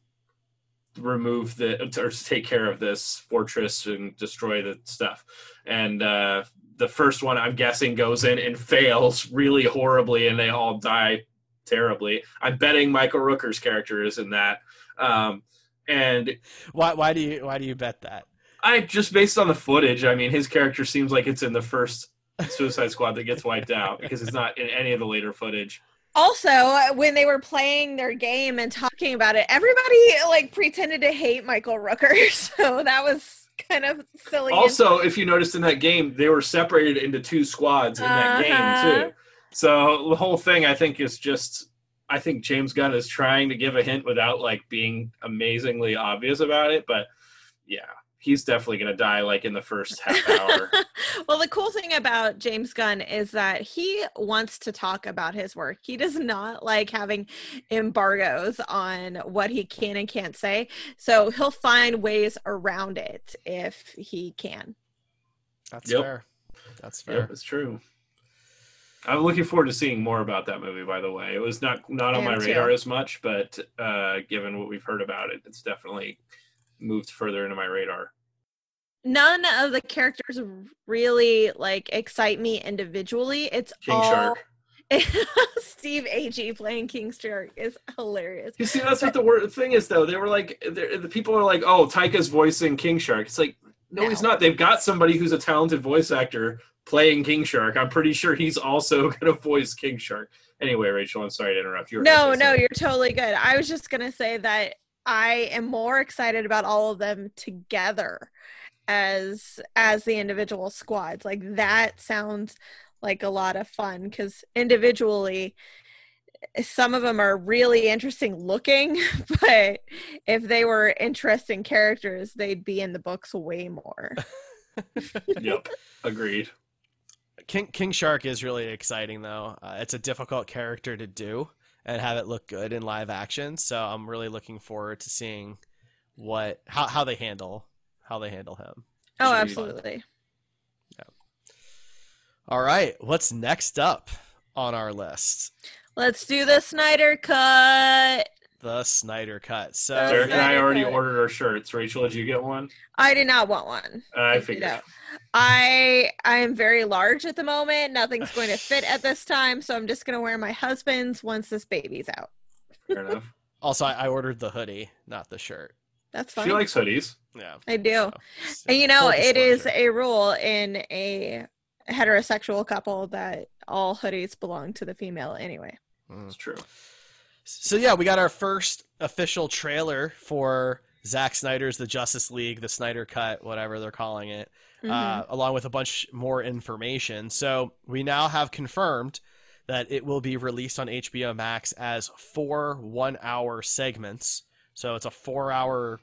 remove the or to take care of this fortress and destroy the stuff. And uh the first one i'm guessing goes in and fails really horribly and they all die terribly i'm betting michael rooker's character is in that um and
Why why do you why do you bet that?
i just based on the footage i mean his character seems like it's in the first suicide squad that gets wiped out because it's not in any of the later footage
Also, uh, when they were playing their game and talking about it, everybody like pretended to hate Michael Rooker. So that was kind of silly.
Also, if you noticed in that game, they were separated into two squads in that
Uh-huh.
game too. So the whole thing, I think, is just. I think James Gunn is trying to give a hint without like being amazingly obvious about it, but yeah, he's definitely going to die like in the first half hour.
well, the cool thing about James Gunn is that he wants to talk about his work. He does not like having embargoes on what he can and can't say. So he'll find ways around it if he can.
That's
Yep.
fair. That's fair.
Yep, it's true. I'm looking forward to seeing more about that movie. By the way, it was not not on
I
my
am too.
radar as much, but uh, given what we've heard about it, it's definitely moved further into my radar.
None of the characters really like excite me individually. It's
King
all
Shark.
Steve Agee playing King Shark is hilarious.
You see, that's what the word thing is, though. They were like, the people are like, "Oh, Taika's voicing King Shark." It's like, no, he's not. They've got somebody who's a talented voice actor playing King Shark. I'm pretty sure he's also going to voice King Shark. Anyway, Rachel, I'm sorry to interrupt you.
No, no, you're totally good. I was just gonna say that I am more excited about all of them together as as the individual squads. Like that sounds like a lot of fun because individually some of them are really interesting looking, but if they were interesting characters, they'd be in the books way more.
yep, agreed.
King King Shark is really exciting though. Uh, it's a difficult character to do and have it look good in live action. So I'm really looking forward to seeing what how how they handle how they handle him.
Oh,
Should be fun.
absolutely.
All right, what's next up on our list?
Let's do the Snyder cut.
The Snyder Cut. So
Derek and I already
Cut.
ordered our shirts. Rachel, did you get one?
I did not want one.
Uh,
I
figured.
know, I I am very large at the moment. Nothing's going to fit at this time, so I'm just going to wear my husband's once this baby's out.
Fair enough.
Also, I, I ordered the hoodie, not the shirt.
That's fine.
She likes hoodies.
Yeah.
I do. and you know, it is a rule in a heterosexual couple that all hoodies belong to the female anyway.
That's true.
So yeah, we got our first official trailer for Zack Snyder's The Justice League, the Snyder Cut, whatever they're calling it, uh,
Mhm.
along with a bunch more information. So we now have confirmed that it will be released on HBO Max as four one-hour segments. So it's a four-hour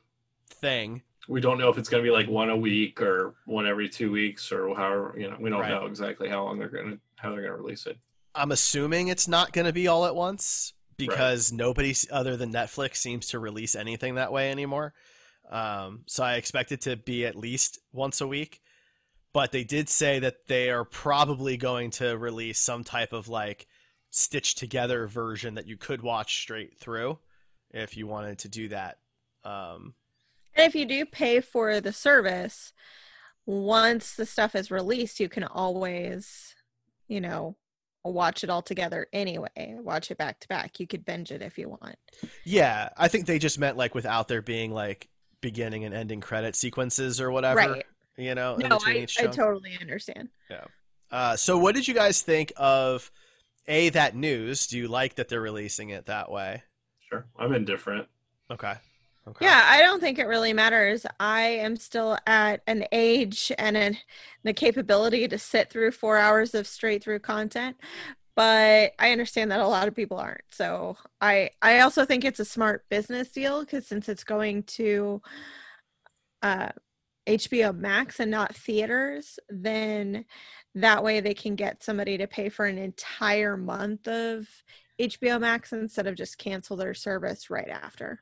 thing.
We don't know if it's going to be like one a week or one every two weeks or however. You know, we don't
Right.
know exactly how long they're going to how they're going to release it.
I'm assuming it's not going to be all at once because nobody other than Netflix seems to release anything that way anymore. Um, so I expect it to be at least once a week. But they did say that they are probably going to release some type of like stitched together version that you could watch straight through if you wanted to do that. Um,
And if you do pay for the service, once the stuff is released, you can always, you know, watch it all together anyway. Watch it back to back. You could binge it if you want.
yeah, I think they just meant like without there being like beginning and ending credit sequences or whatever.
Right.
You know,
No, I,
each
I totally understand.
Yeah. Uh, so, what did you guys think of a that news? Do you like that they're releasing it that way?
Sure, I'm indifferent.
Okay. Okay.
Yeah, I don't think it really matters. I am still at an age and an, the capability to sit through four hours of straight through content, but I understand that a lot of people aren't. So I I also think it's a smart business deal because since it's going to uh, HBO Max and not theaters, then that way they can get somebody to pay for an entire month of HBO Max instead of just cancel their service right after.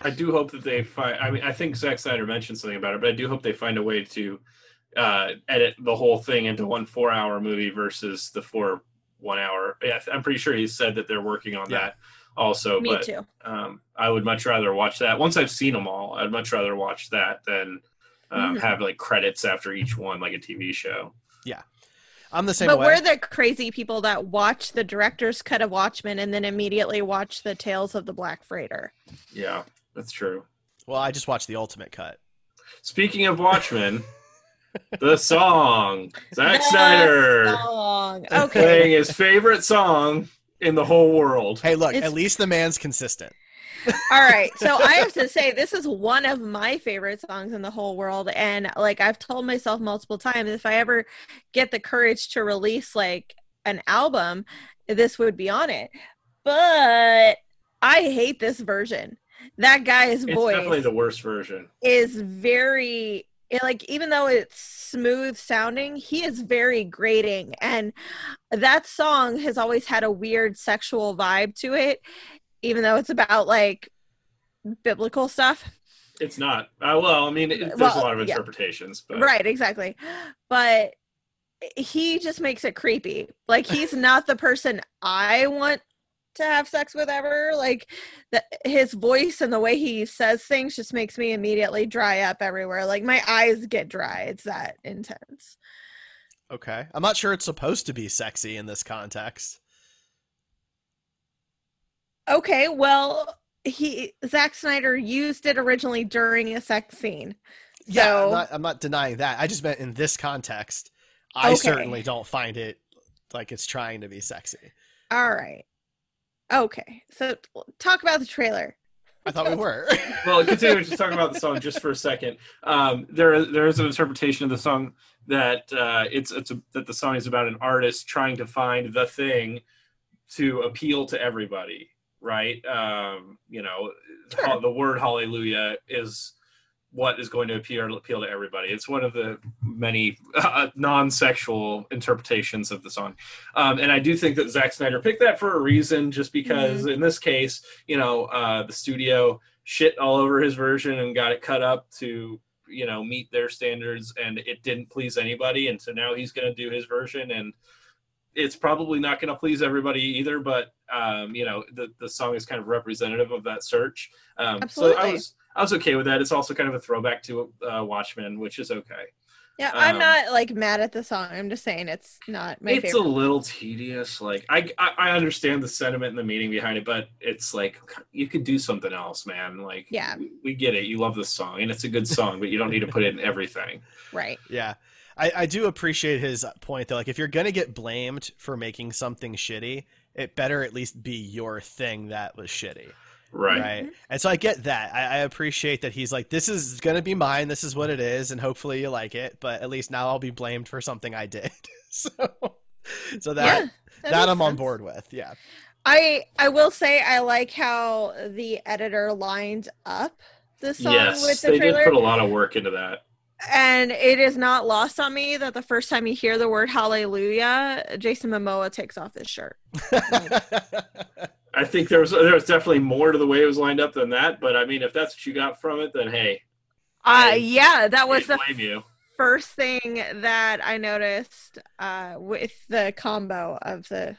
I do hope that they find. I mean, I think Zack Snyder mentioned something about it, but I do hope they find a way to uh, edit the whole thing into one four-hour movie versus the four one-hour. Yeah, I'm pretty sure he said that they're working on
Yeah.
that also.
Me
but
too.
Um, I would much rather watch that. Once I've seen them all, I'd much rather watch that than um,
Mhm.
have like credits after each one, like a TV show.
Yeah. I'm the same
but
way.
we're the crazy people that watch the director's cut of Watchmen and then immediately watch the Tales of the Black Freighter.
Yeah, that's true.
well, I just watched the ultimate cut.
Speaking of Watchmen, the song Zack
The
Snyder
song. Okay.
playing his favorite song in the whole world.
Hey, look,
It's-
at least the man's consistent.
All right. So I have to say, this is one of my favorite songs in the whole world. And like I've told myself multiple times, if I ever get the courage to release like an album, this would be on it. But I hate this version. That guy's
It's
voice
definitely the worst version.
is very like even though it's smooth sounding he is very grating and that song has always had a weird sexual vibe to it even though it's about like biblical stuff
It's not. Uh, well, I mean, it, there's
Well,
a lot of
yeah.
interpretations, but
right exactly but he just makes it creepy like he's not the person i want to have sex with ever like the, his voice and the way he says things just makes me immediately dry up everywhere like my eyes get dry it's that intense
Okay. I'm not sure it's supposed to be sexy in this context.
okay well he Zack Snyder used it originally during a sex scene
Yeah, I'm not, I'm not denying that. I just meant in this context, I
Okay.
certainly don't find it like it's trying to be sexy.
all right okay so talk about the trailer
I thought we were.
well, continuing to talk about the song just for a second. Um, there, there is an interpretation of the song that uh, it's it's a, that the song is about an artist trying to find the thing to appeal to everybody, right? Um, you know,
Sure.
the word hallelujah is what is going to appeal appeal to everybody. It's one of the many uh, non-sexual interpretations of the song, um, and I do think that Zack Snyder picked that for a reason, just because in this case, you know, uh, the studio shit all over his version and got it cut up to you know meet their standards, and it didn't please anybody, and so now he's going to do his version and. It's probably not going to please everybody either, but um, you know the the song is kind of representative of that search. Um, so I
Absolutely.
was I was okay with that. It's also kind of a throwback to uh, Watchmen, which is okay.
yeah i'm
Um,
not like mad at the song i'm just saying it's not my
it's
favorite
a little tedious. Like I, I I understand the sentiment and the meaning behind it, but it's like you could do something else, man. Like
Yeah.
we, we get it. You love this song, and it's a good song, but you don't need to put it in everything.
right
Yeah. I, I do appreciate his point though. Like if you're gonna get blamed for making something shitty, it better at least be your thing that was shitty.
Right.
Right. Mm-hmm. And so I get that. I, I appreciate that he's like, this is gonna be mine, this is what it is, and hopefully you like it, but at least now I'll be blamed for something I did. so so that
Yeah,
that,
that
I'm on board with. Yeah.
I I will say I like how the editor lined up the song
yes,
with the
they
trailer,
did put a lot of work into that.
and it is not lost on me that the first time you hear the word Hallelujah, Jason Momoa takes off his shirt.
I think there was there was definitely more to the way it was lined up than that. But I mean, if that's what you got from it, then hey,
Uh yeah, that was the
blame you.
first thing that I noticed uh with the combo of the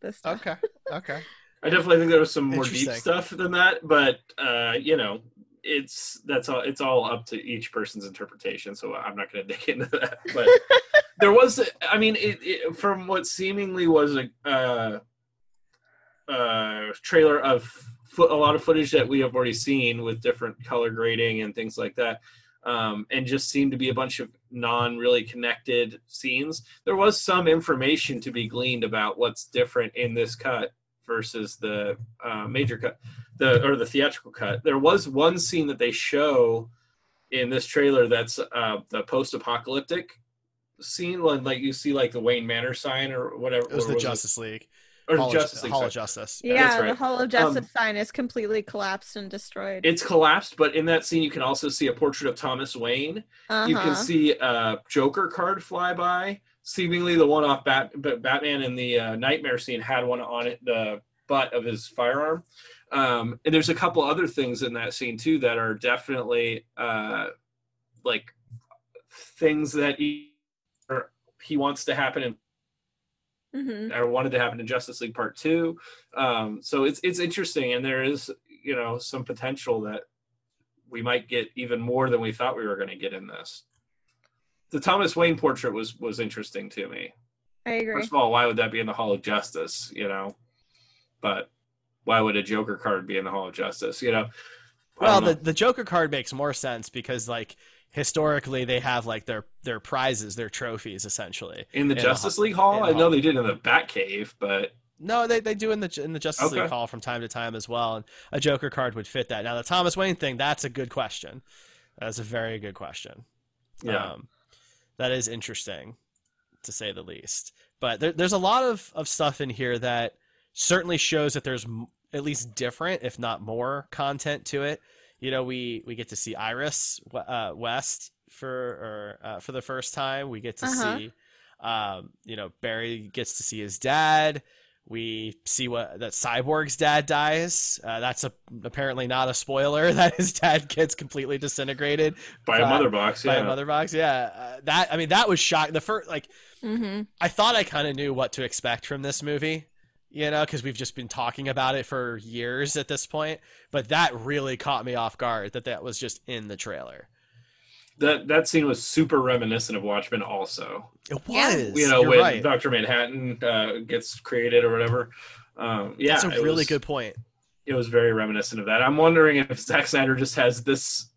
the stuff.
Okay. Okay.
I definitely think there was some more deep stuff than that, but uh, you know, it's that's all. It's all up to each person's interpretation. So I'm not going to dig into that. But there was, I mean, it, it, from what seemingly was a uh, uh, trailer of fo- a lot of footage that we have already seen with different color grading and things like that. Um, and just seemed to be a bunch of non really connected scenes. There was some information to be gleaned about what's different in this cut versus the uh, major cut, the or the theatrical cut. There was one scene that they show in this trailer that's uh, the post-apocalyptic scene, like, like you see like the Wayne Manor sign or whatever.
It was the Justice League.
Or
Hall of-
Justice League.
Hall
sorry.
of Justice.
Yeah,
That's
the. Hall of
Um,
Justice sign is completely collapsed and destroyed.
It's collapsed, but in that scene, you can also see a portrait of Thomas Wayne. You can
Uh-huh.
see a Joker card fly by. Seemingly, the one off Bat- but Batman in the uh, Knightmare scene had one on it, the butt of his firearm. Um, and there's a couple other things in that scene too that are definitely uh, like things that he, or he wants to happen in
Mhm.
or wanted to happen in Justice League Part Two. Um, so it's it's interesting, and there is you know some potential that we might get even more than we thought we were going to get in this. The Thomas Wayne portrait was was interesting to me.
I agree.
First of all, why would that be in the Hall of Justice? You know, but why would a Joker card be in the Hall of Justice? You know,
Well,
know.
the the Joker card makes more sense because like historically they have like their their prizes, their trophies essentially
in the
a
Justice
ho-
League Hall, I know
hall.
they did in the Batcave, but
No, they, they do in the in the Justice
Okay.
League Hall from time to time as well, and a Joker card would fit that. Now the Thomas Wayne thing, that's a good question. That's a very good question.
Yeah.
Um, that is interesting, to say the least. But there, there's a lot of, of stuff in here that certainly shows that there's m- at least different, if not more, content to it. You know, we we get to see Iris uh, West for or uh, for the first time. We get to
Uh-huh.
see, um, you know, Barry gets to see his dad. We see what that Cyborg's dad dies. Uh, that's a, apparently not a spoiler that his dad gets completely disintegrated
By a mother box, yeah.
By a mother box, yeah. Uh, that I mean, that was shock. The first like
Mm-hmm.
I thought I kind of knew what to expect from this movie, you know, because we've just been talking about it for years at this point. But that really caught me off guard that that was just in the trailer.
that that scene was super reminiscent of Watchmen. Also,
It was,
you know,
You're
when
right.
Doctor Manhattan uh, gets created or whatever. Um, yeah,
That's a really
was-
good point.
It was very reminiscent of that. I'm wondering if Zack Snyder just has this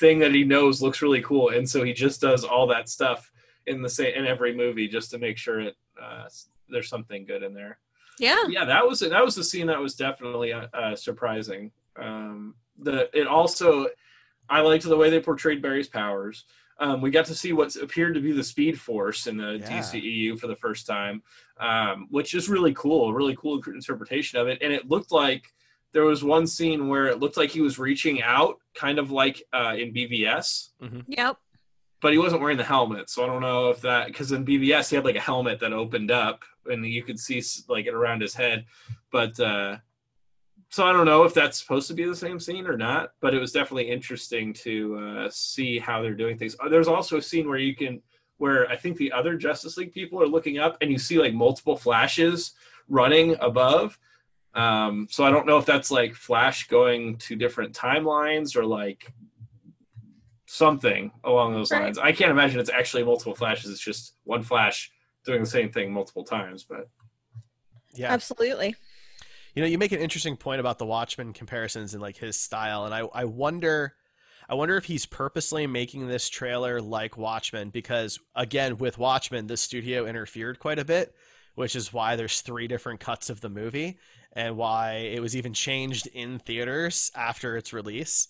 thing that he knows looks really cool, and so he just does all that stuff in the same in every movie just to make sure it uh, there's something good in there.
Yeah.
yeah that was that was the scene that was definitely uh, uh, surprising um the it also i liked the way they portrayed barry's powers um, we got to see what appeared to be the speed force in the
Yeah.
dceu for the first time um, which is really cool a really cool interpretation of it and it looked like there was one scene where it looked like he was reaching out kind of like uh, in bvs
Yep.
But he wasn't wearing the helmet so i don't know if that because in bvs he had like a helmet that opened up and you could see like it around his head but uh so i don't know if that's supposed to be the same scene or not but it was definitely interesting to uh see how they're doing things. Uh, there's also a scene where you can where i think the other justice league people are looking up and you see like multiple flashes running above um so i don't know if that's like flash going to different timelines or like something along those
Right.
lines. I can't imagine it's actually multiple flashes. It's just one flash doing the same thing multiple times. But
Yeah.
Absolutely.
You know, you make an interesting point about the Watchmen comparisons and like his style, and I, I wonder, I wonder if he's purposely making this trailer like Watchmen because again, with Watchmen, the studio interfered quite a bit, which is why there's three different cuts of the movie and why it was even changed in theaters after its release.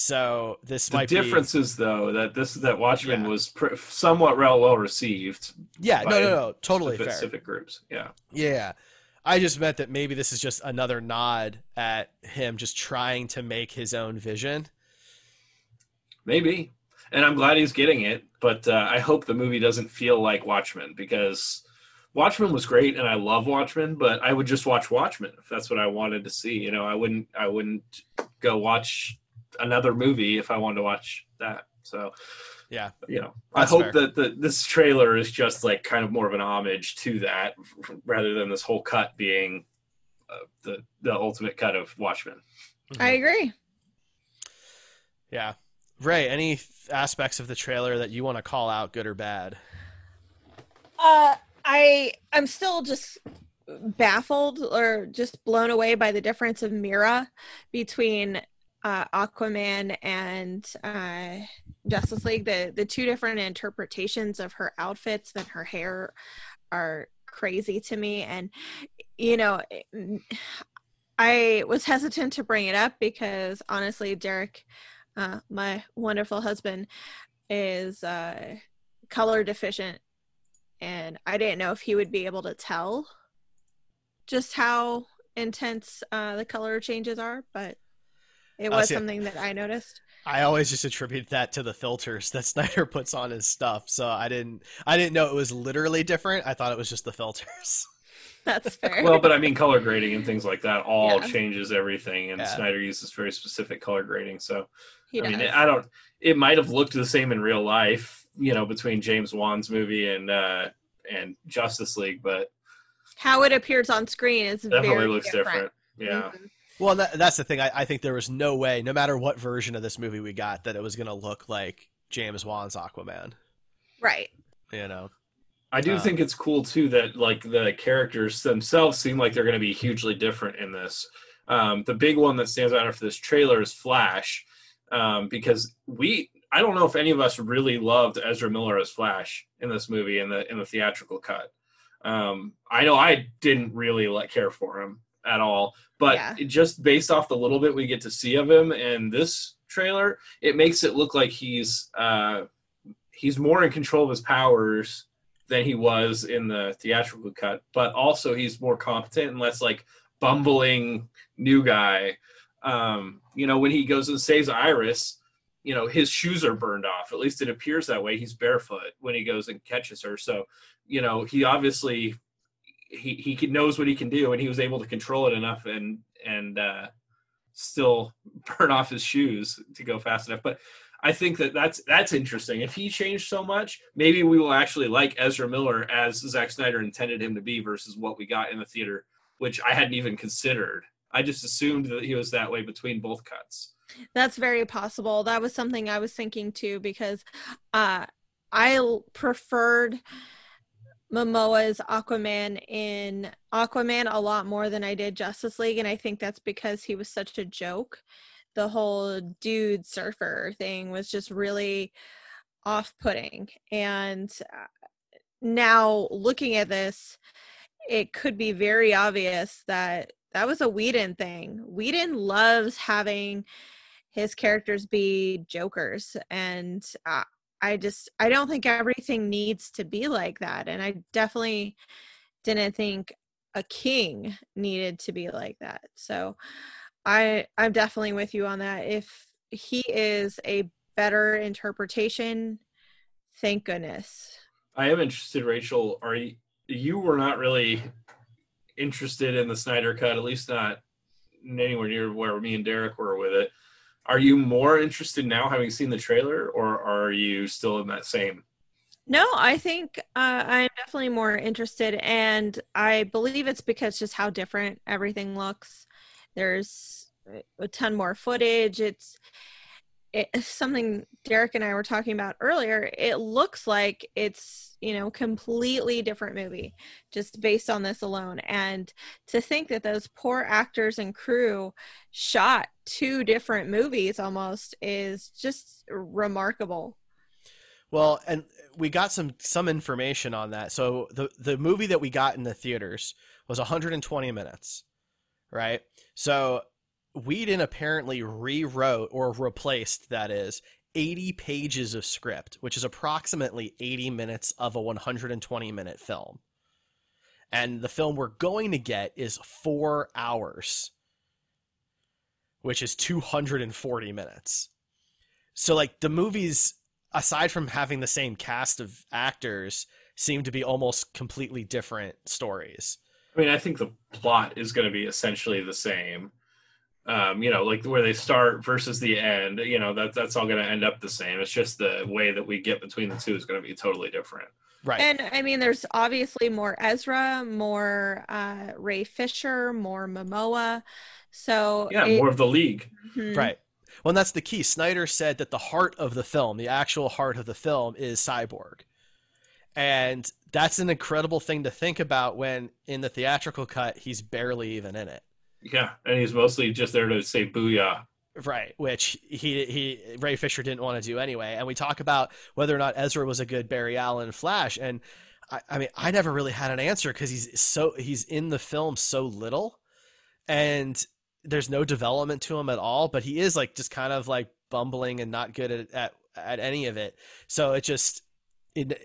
So this
the
might
difference is though that this that Watchmen was pr- somewhat well well received.
Yeah, no, no, no, totally fair.
specific groups. Yeah.
Yeah. I just meant that maybe this is just another nod at him just trying to make his own vision.
Maybe. And I'm glad he's getting it, but uh, I hope the movie doesn't feel like Watchmen because Watchmen was great and I love Watchmen, but I would just watch Watchmen if that's what I wanted to see. You know, I wouldn't I wouldn't go watch another movie if I wanted to watch that. So
Yeah.
you know, I hope
fair.
that the, this trailer is just like kind of more of an homage to that rather than this whole cut being uh, the the ultimate cut of Watchmen.
I agree.
Yeah. Ray, any th- aspects of the trailer that you want to call out, good or bad?
Uh, I I'm still just baffled or just blown away by the difference of Mera between uh, Aquaman and uh, Justice League. The the two different interpretations of her outfits and her hair are crazy to me, and you know. I was hesitant to bring it up because honestly, Derek, uh, my wonderful husband, is uh, color deficient and I didn't know if he would be able to tell just how intense uh, the color changes are, but it
Uh,
was
see,
something that I noticed.
I always just attribute that to the filters that Snyder puts on his stuff. So I didn't I didn't know it was literally different. I thought it was just the filters.
That's fair.
Well, but I mean, color grading and things like that all
Yeah.
changes everything, and
Yeah.
Snyder uses very specific color grading. So,
He
I mean. I don't. It might have looked the same in real life, you know, between James Wan's movie and uh and Justice League, but
how it appears on screen is
definitely
very
looks different. Yeah.
Mhm.
Well, that, that's the thing. I, I think there was no way, no matter what version of this movie we got, that it was going to look like James Wan's Aquaman.
Right.
You know,
I do
Uh,
think it's cool too that like the characters themselves seem like they're going to be hugely different in this. Um, the big one that stands out for this trailer is Flash, um, because we I don't know if any of us really loved Ezra Miller as Flash in this movie in the in the theatrical cut. Um, I know I didn't really like care for him at all, but
Yeah.
just based off the little bit we get to see of him in this trailer, it makes it look like he's uh, he's more in control of his powers than he was in the theatrical cut, but also he's more competent and less like bumbling new guy. Um, you know, when he goes and saves Iris, you know, his shoes are burned off. At least it appears that way. He's barefoot when he goes and catches her. So, you know, he obviously he he knows what he can do, and he was able to control it enough and and uh, still burn off his shoes to go fast enough. But I think that that's that's interesting. If he changed so much, maybe we will actually like Ezra Miller as Zack Snyder intended him to be versus what we got in the theater, which I hadn't even considered. I just assumed that he was that way between both cuts.
That's very possible. That was something I was thinking too because uh I preferred Momoa's Aquaman in Aquaman a lot more than I did Justice League and I think that's because he was such a joke. The whole dude surfer thing was just really off-putting and uh, now looking at this it could be very obvious that that was a Whedon thing. Whedon loves having his characters be jokers and uh, I just I don't think everything needs to be like that and I definitely didn't think a king needed to be like that. So I I'm definitely with you on that. If he is a better interpretation, thank goodness.
I am interested, Rachel. Are you you were not really interested in the Snyder cut, at least not anywhere near where me and Derek were with it. Are you more interested now, having seen the trailer, or are you still in that same?
No, I think uh, I'm definitely more interested, and I believe it's because just how different everything looks. There's a ton more footage. It's it's something Derek and I were talking about earlier. It looks like it's you know completely different movie just based on this alone. And to think that those poor actors and crew shot two different movies almost is just remarkable.
Well, and we got some some information on that. So the the movie that we got in the theaters was 120 minutes, right? So Whedon apparently rewrote or replaced that is 80 pages of script, which is approximately 80 minutes of a 120 minute film. And the film we're going to get is 4 hours, which is 240 minutes. So like the movies aside from having the same cast of actors seem to be almost completely different stories.
I mean, I think the plot is going to be essentially the same. Um, you know, like where they start versus the end. You know, that that's all going to end up the same. It's just the way that we get between the two is going to be totally different.
Right.
And I mean, there's obviously more Ezra, more uh, Ray Fisher, more Momoa. So
Yeah,
it-
more of the league.
Mhm.
Right. Well, and that's the key. Snyder said that the heart of the film, the actual heart of the film, is Cyborg. And that's an incredible thing to think about when in the theatrical cut, he's barely even in it.
Yeah, and he's mostly just there to say booyah.
Right, which he he Ray Fisher didn't want to do anyway. And we talk about whether or not Ezra was a good Barry Allen Flash, and I, I mean, I never really had an answer because he's so he's in the film so little, and there's no development to him at all. But he is like just kind of like bumbling and not good at at, at any of it. So it just it.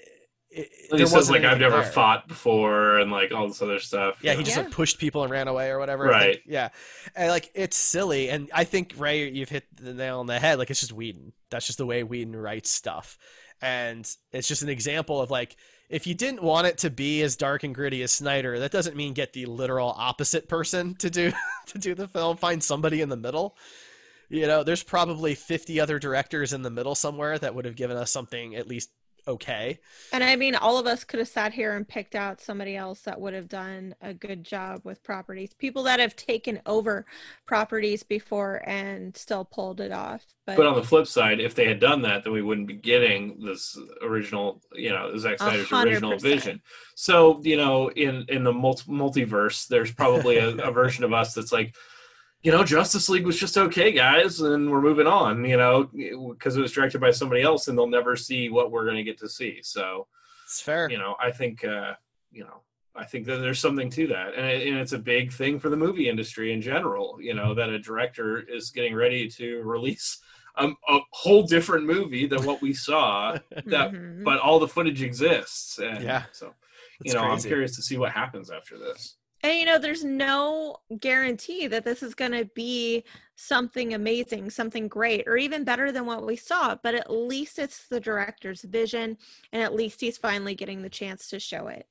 It
he
there
says
wasn't
like I've never
there.
fought before and like all this other stuff.
Yeah,
you
he
know.
just like pushed people and ran away or whatever. I think.
Right.
Yeah. And like it's silly. And I think Ray, you've hit the nail on the head. Like it's just Whedon. That's just the way Whedon writes stuff. And it's just an example of like if you didn't want it to be as dark and gritty as Snyder, that doesn't mean get the literal opposite person to do to do the film. Find somebody in the middle. You know, there's probably 50 other directors in the middle somewhere that would have given us something at least okay.
And I mean, all of us could have sat here and picked out somebody else that would have done a good job with properties. People that have taken over properties before and still pulled it off. But,
But on the flip side, if they had done that, then we wouldn't be getting this original, you know, Zack Snyder's
hundred
original vision. So, you know, in in the multi- multiverse, there's probably a, a version of us that's like, you know, Justice League was just okay, guys, and we're moving on, you know, because it was directed by somebody else and they'll never see what we're going to get to see. So
it's fair.
You know, I think, uh, you know, I think that there's something to that. And, it, and it's a big thing for the movie industry in general, you know, that a director is getting ready to release um, a whole different movie than what we saw that
Mhm.
but all the footage exists and
Yeah.
so you
It's
know
crazy.
i'm curious to see what happens after this
And you know, there's no guarantee that this is going to be something amazing, something great, or even better than what we saw. But at least it's the director's vision, and at least he's finally getting the chance to show it.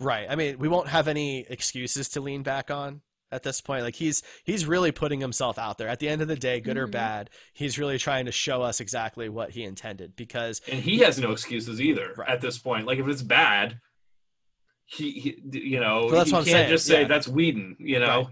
Right. I mean, we won't have any excuses to lean back on at this point. Like he's he's really putting himself out there. At the end of the day, good or
Mhm.
bad, he's really trying to show us exactly what he intended because
and he has no excuses either at this point like if it's bad he, he you know
Well, that's what I'm
can't
saying,
just say
yeah.
that's Whedon, you know
Right.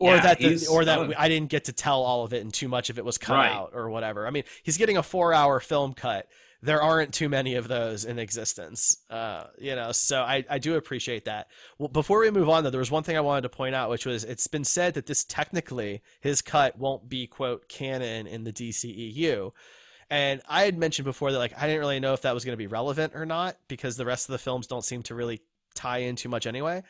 or
Yeah,
that the, or that
done.
we- I didn't get to tell all of it and too much of it was cut
Right.
out or whatever. I mean, he's getting a 4-hour film cut. There aren't too many of those in existence. Uh, you know, so I, I do appreciate that. Well, before we move on though, there was one thing I wanted to point out which was it's been said that this technically his cut won't be quote canon in the DCEU. And I had mentioned before that like I didn't really know if that was going to be relevant or not because the rest of the films don't seem to really tie in too much anyway.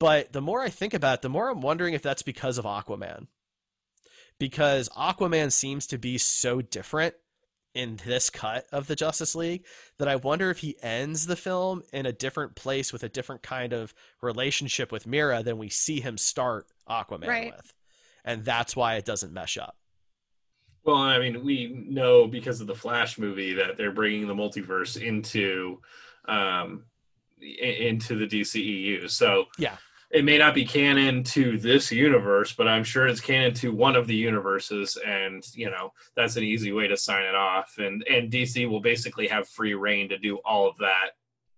But the more I think about it, the more I'm wondering if that's because of Aquaman. Because Aquaman seems to be so different in this cut of the Justice League that I wonder if he ends the film in a different place with a different kind of relationship with Mera than we see him start Aquaman
Right.
with. And that's why it doesn't mesh up.
Well, I mean, we know because of the Flash movie that they're bringing the multiverse into um, i- into the DCEU. So
Yeah.
it may not be canon to this universe, but I'm sure it's canon to one of the universes, and you know that's an easy way to sign it off. And and DC will basically have free rein to do all of that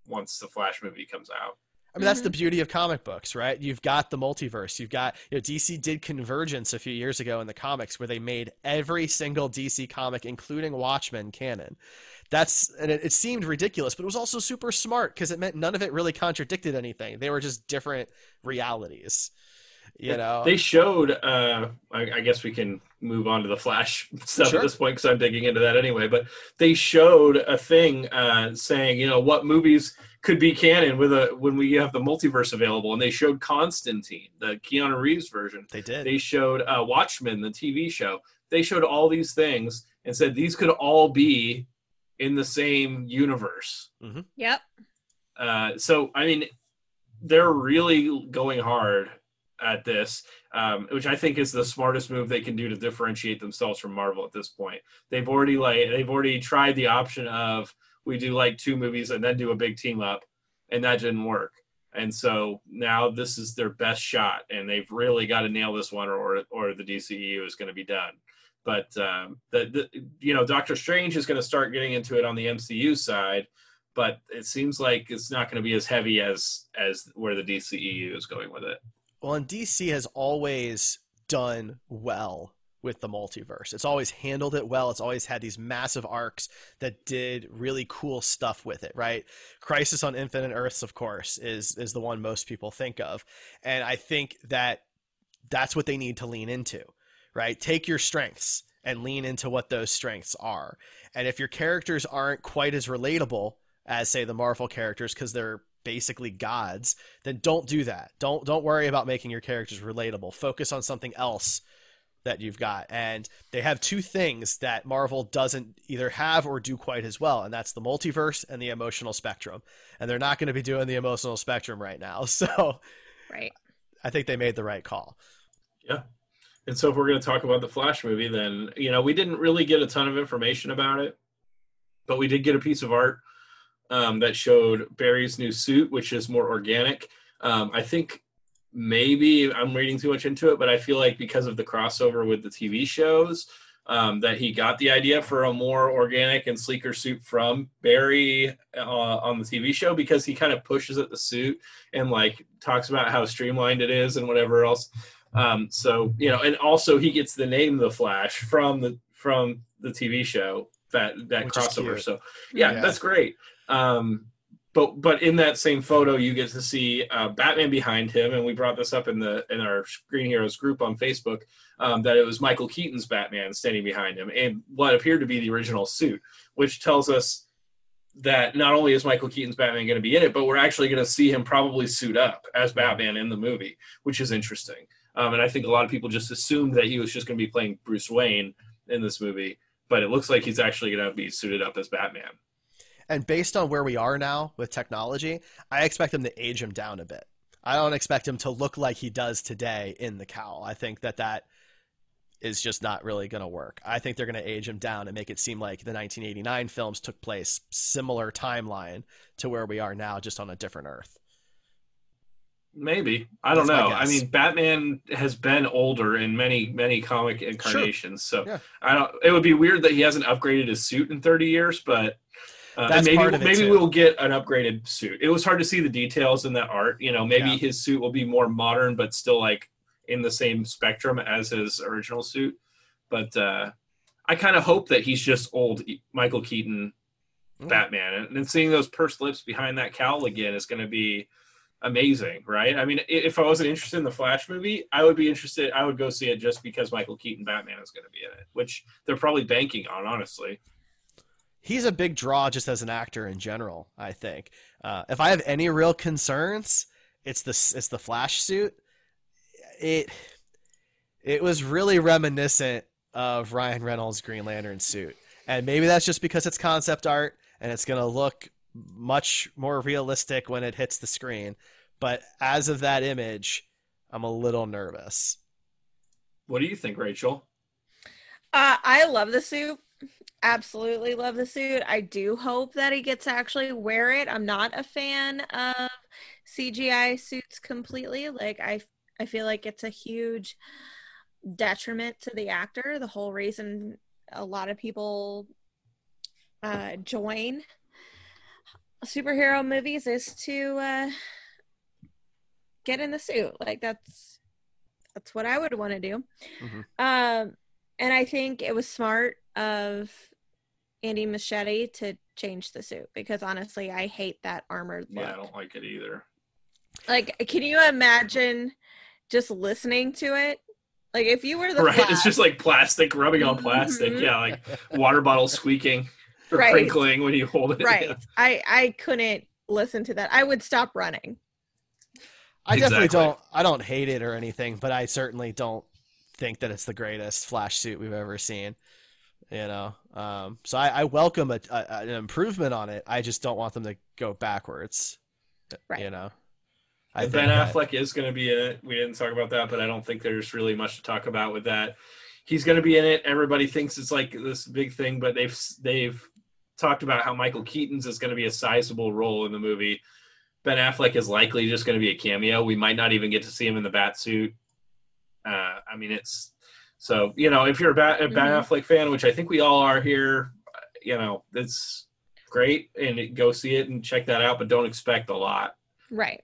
once the Flash movie comes out.
I mean, that's the mm-hmm. beauty of comic books, right? You've got the multiverse. You've got, you know, DC did Convergence a few years ago in the comics where they made every single DC comic, including Watchmen, canon. That's, and it, it seemed ridiculous, but it was also super smart because it meant none of it really contradicted anything. They were just different realities, you know?
They showed. Uh, I, I guess we can move on to the Flash stuff
Sure.
at this point because I'm digging into that anyway. But they showed a thing uh, saying, you know, what movies could be canon with a when we have the multiverse available, and they showed Constantine, the Keanu Reeves version.
They did.
They showed uh, Watchmen, the TV show. They showed all these things and said these could all be in the same universe.
Mm-hmm.
Yep.
Uh, so I mean, they're really going hard at this, um, which I think is the smartest move they can do to differentiate themselves from Marvel at this point. They've already like they've already tried the option of we do like two movies and then do a big team up, and that didn't work. And so now this is their best shot, and they've really got to nail this one, or or the DCEU is going to be done. But um, the, the you know Doctor Strange is going to start getting into it on the MCU side, but it seems like it's not going to be as heavy as as where the DCEU is going with it.
Well, and DC has always done well with the multiverse. It's always handled it well. It's always had these massive arcs that did really cool stuff with it, right? Crisis on Infinite Earths, of course, is is the one most people think of. And I think that that's what they need to lean into, right? Take your strengths and lean into what those strengths are. And if your characters aren't quite as relatable as say the Marvel characters because they're basically gods, then don't do that. Don't don't worry about making your characters relatable. Focus on something else that you've got. And they have two things that Marvel doesn't either have or do quite as well, and that's the multiverse and the emotional spectrum. And they're not going to be doing the emotional spectrum right now. So
Right.
I think they made the right call.
Yeah. And so if we're going to talk about the Flash movie, then you know we didn't really get a ton of information about it, but we did get a piece of art um, that showed Barry's new suit, which is more organic. Um, I think maybe I'm reading too much into it, but I feel like because of the crossover with the TV shows, um, that he got the idea for a more organic and sleeker suit from Barry uh, on the TV show because he kind of pushes at the suit and like talks about how streamlined it is and whatever else. Um, so you know, and also he gets the name the Flash from the from the TV show that that
Which
crossover. So yeah,
Yeah.
that's great. Um, but but in that same photo, you get to see uh, Batman behind him, and we brought this up in the in our Screen Heroes group on Facebook um, that it was Michael Keaton's Batman standing behind him, and what appeared to be the original suit, which tells us that not only is Michael Keaton's Batman going to be in it, but we're actually going to see him probably suit up as Batman in the movie, which is interesting. Um, and I think a lot of people just assumed that he was just going to be playing Bruce Wayne in this movie, but it looks like he's actually going to be suited up as Batman.
And based on where we are now with technology, I expect him to age him down a bit. I don't expect him to look like he does today in the cowl. I think that that is just not really going to work. I think they're going to age him down and make it seem like the 1989 films took place similar timeline to where we are now, just on a different Earth.
Maybe I don't
That's
know. I mean, Batman has been older in many many comic incarnations, sure. so
Yeah.
I don't. It would be weird that he hasn't upgraded his suit in 30 years, but uh, maybe maybe we'll get an upgraded suit. It was hard to see the details in that art. You know, maybe
Yeah.
his suit will be more modern, but still like in the same spectrum as his original suit. But uh, I kind of hope that he's just old Michael Keaton
Mm.
Batman, and, and seeing those pursed lips behind that cowl again is going to be amazing, right? I mean, if I wasn't interested in the Flash movie, I would be interested. I would go see it just because Michael Keaton Batman is going to be in it, which they're probably banking on, honestly.
He's a big draw just as an actor in general. I think. Uh, if I have any real concerns, it's the it's the Flash suit. It it was really reminiscent of Ryan Reynolds' Green Lantern suit, and maybe that's just because it's concept art and it's gonna look much more realistic when it hits the screen. But as of that image, I'm a little nervous.
What do you think, Rachel?
Uh, I love the suit. Absolutely love the suit. I do hope that he gets to actually wear it. I'm not a fan of CGI suits completely. Like I, I feel like it's a huge detriment to the actor. The whole reason a lot of people uh, join superhero movies is to uh, get in the suit. Like that's that's what I would want to do. Um, and I think it was smart of Andy Muschietti to change the suit because honestly, I hate that armored look.
Yeah, I don't like it either.
Like, can you imagine just listening to it? Like, if you were the
right?
Flash-
It's just like plastic rubbing on plastic.
Mhm.
Yeah, like water bottle squeaking or
Right.
crinkling when you hold it.
right.
Yeah.
I I couldn't listen to that. I would stop running.
I definitely
Exactly.
don't. I don't hate it or anything, but I certainly don't think that it's the greatest flash suit we've ever seen. You know, um, so I, I welcome a, a, an improvement on it. I just don't want them to go backwards.
Right.
You know, I
And
think
Ben Affleck is going to be in it. We didn't talk about that, but I don't think there's really much to talk about with that. He's going to be in it. Everybody thinks it's like this big thing, but they've they've talked about how Michael Keaton's is going to be a sizable role in the movie. Ben Affleck is likely just going to be a cameo. We might not even get to see him in the bat suit. Uh, I mean, it's so you know if you're a, bat, a Ben
Mhm.
Affleck fan, which I think we all are here, you know, it's great and go see it and check that out, but don't expect a lot.
Right.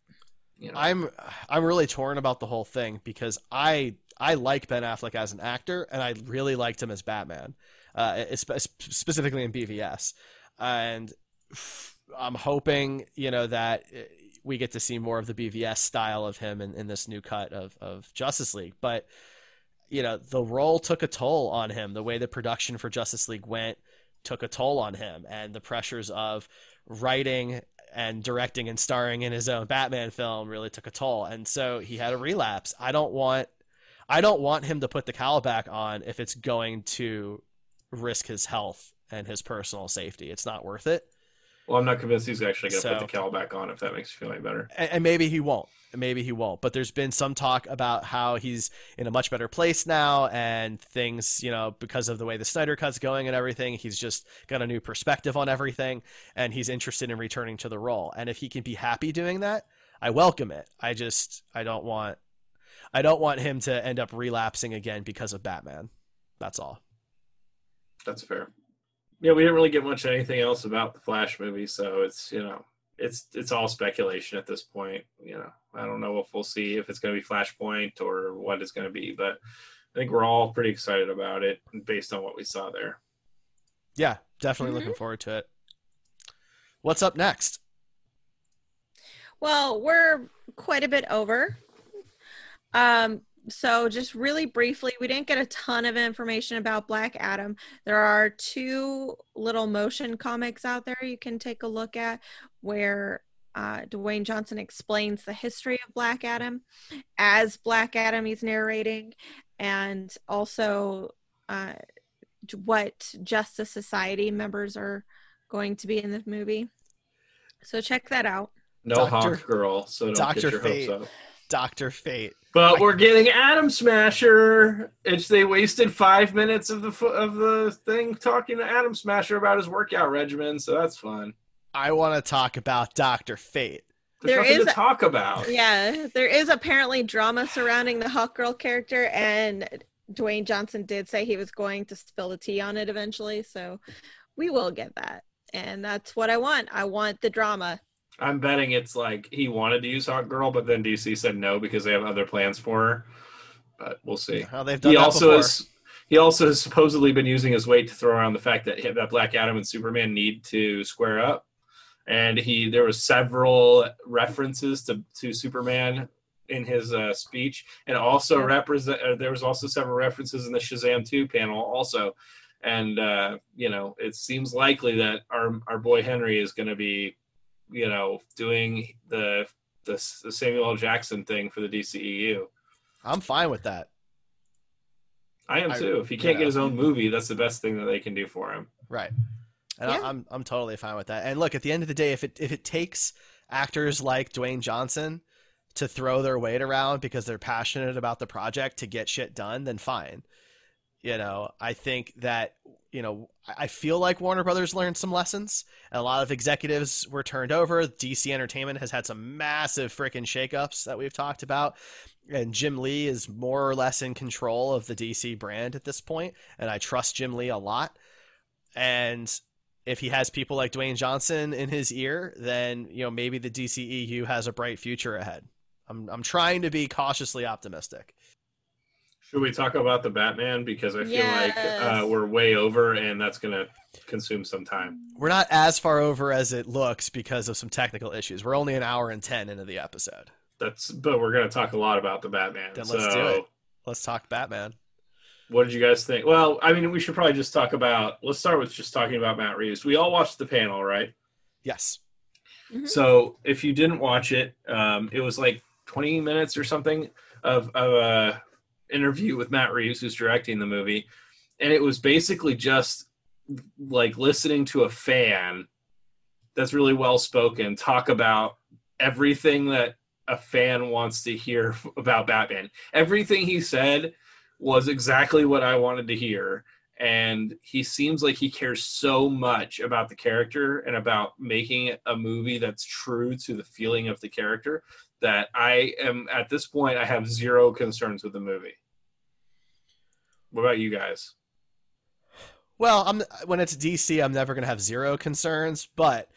You know?
I'm I'm really torn about the whole thing because I I like Ben Affleck as an actor and I really liked him as Batman, uh, specifically in BVS, and f- I'm hoping you know that uh, we get to see more of the BVS style of him in, in this new cut of of Justice League, but you know the role took a toll on him. The way the production for Justice League went took a toll on him, and the pressures of writing and directing and starring in his own Batman film really took a toll. And so he had a relapse. I don't want I don't want him to put the cowl back on if it's going to risk his health and his personal safety. It's not worth it.
Well, I'm not convinced he's actually going to
So-
put the cowl back on. If that makes you feel any better.
and, and maybe he won't. Maybe he won't. But there's been some talk about how he's in a much better place now, and things, you know, because of the way the Snyder Cut's going and everything, he's just got a new perspective on everything, and he's interested in returning to the role. And if he can be happy doing that, I welcome it. I just, I don't want, I don't want him to end up relapsing again because of Batman. That's all.
That's fair. Yeah, we didn't really get much anything else about the Flash movie, so it's you know it's it's all speculation at this point. You know, I don't know if we'll see if it's going to be Flashpoint or what it's going to be, but I think we're all pretty excited about it based on what we saw there.
Yeah, definitely looking forward to it. What's up next?
Well, we're quite a bit over. Um, so just really briefly, we didn't get a ton of information about Black Adam. There are two little motion comics out there you can take a look at where uh, Dwayne Johnson explains the history of Black Adam as Black Adam he's narrating, and also uh, what Justice Society members are going to be in the movie. So check that out.
No
Doctor-
Hawk Girl, so don't
Doctor
get your
Fate.
hopes up.
Doctor Fate.
But we're getting Atom Smasher. It's they wasted five minutes of the of the thing talking to Atom Smasher about his workout regimen, so that's fun.
I want to talk about Doctor Fate.
There's
There
nothing
is
to talk about.
Yeah, there is apparently drama surrounding the Hawk Girl character, and Dwayne Johnson did say he was going to spill the tea on it eventually. So we will get that, and that's what I want. I want the drama.
I'm betting it's like he wanted to use Hawk Girl, but then DC said no because they have other plans for her. But we'll see.
Well, they've done
he
that
also
before.
has he also has supposedly been using his weight to throw around the fact that that Black Adam and Superman need to square up. And he there was several references to to Superman in his uh, speech, and also represent. Uh, there was also several references in the Shazam two panel also. And uh, you know, it seems likely that our our boy Henry is going to be, you know, doing the, the the Samuel L. Jackson thing for the DCEU.
I'm fine with that.
I am
I-
too. If he can't
know.
get his own movie, that's the best thing that they can do for him.
Right. And I, I'm I'm totally fine with that. And look, at the end of the day, if it if it takes actors like Dwayne Johnson to throw their weight around because they're passionate about the project to get shit done, then fine. You know, I think that you know I feel like Warner Brothers learned some lessons. A lot of executives were turned over. DC Entertainment has had some massive freaking shakeups that we've talked about. And Jim Lee is more or less in control of the DC brand at this point, and I trust Jim Lee a lot. And if he has people like Dwayne Johnson in his ear, then you know maybe the DCEU has a bright future ahead. I'm I'm trying to be cautiously optimistic.
Should we talk about the Batman because I feel like uh, we're way over, and that's gonna consume some time.
We're not as far over as it looks because of some technical issues. We're only an hour and ten into the episode.
That's but we're gonna talk a lot about the Batman.
Then let's do it. Let's talk Batman.
What did you guys think? Well, I mean, we should probably just talk about. Let's start with just talking about Matt Reeves. We all watched the panel, right?
Yes.
So if you didn't watch it, um, it was like 20 minutes or something of, of a interview with Matt Reeves, who's directing the movie, and it was basically just like listening to a fan that's really well spoken talk about everything that a fan wants to hear about Batman. Everything he said was exactly what I wanted to hear. And he seems like he cares so much about the character and about making a movie that's true to the feeling of the character that I am at this point, I have zero concerns with the movie. What about you guys?
Well, I'm when it's DC, I'm never going to have zero concerns, but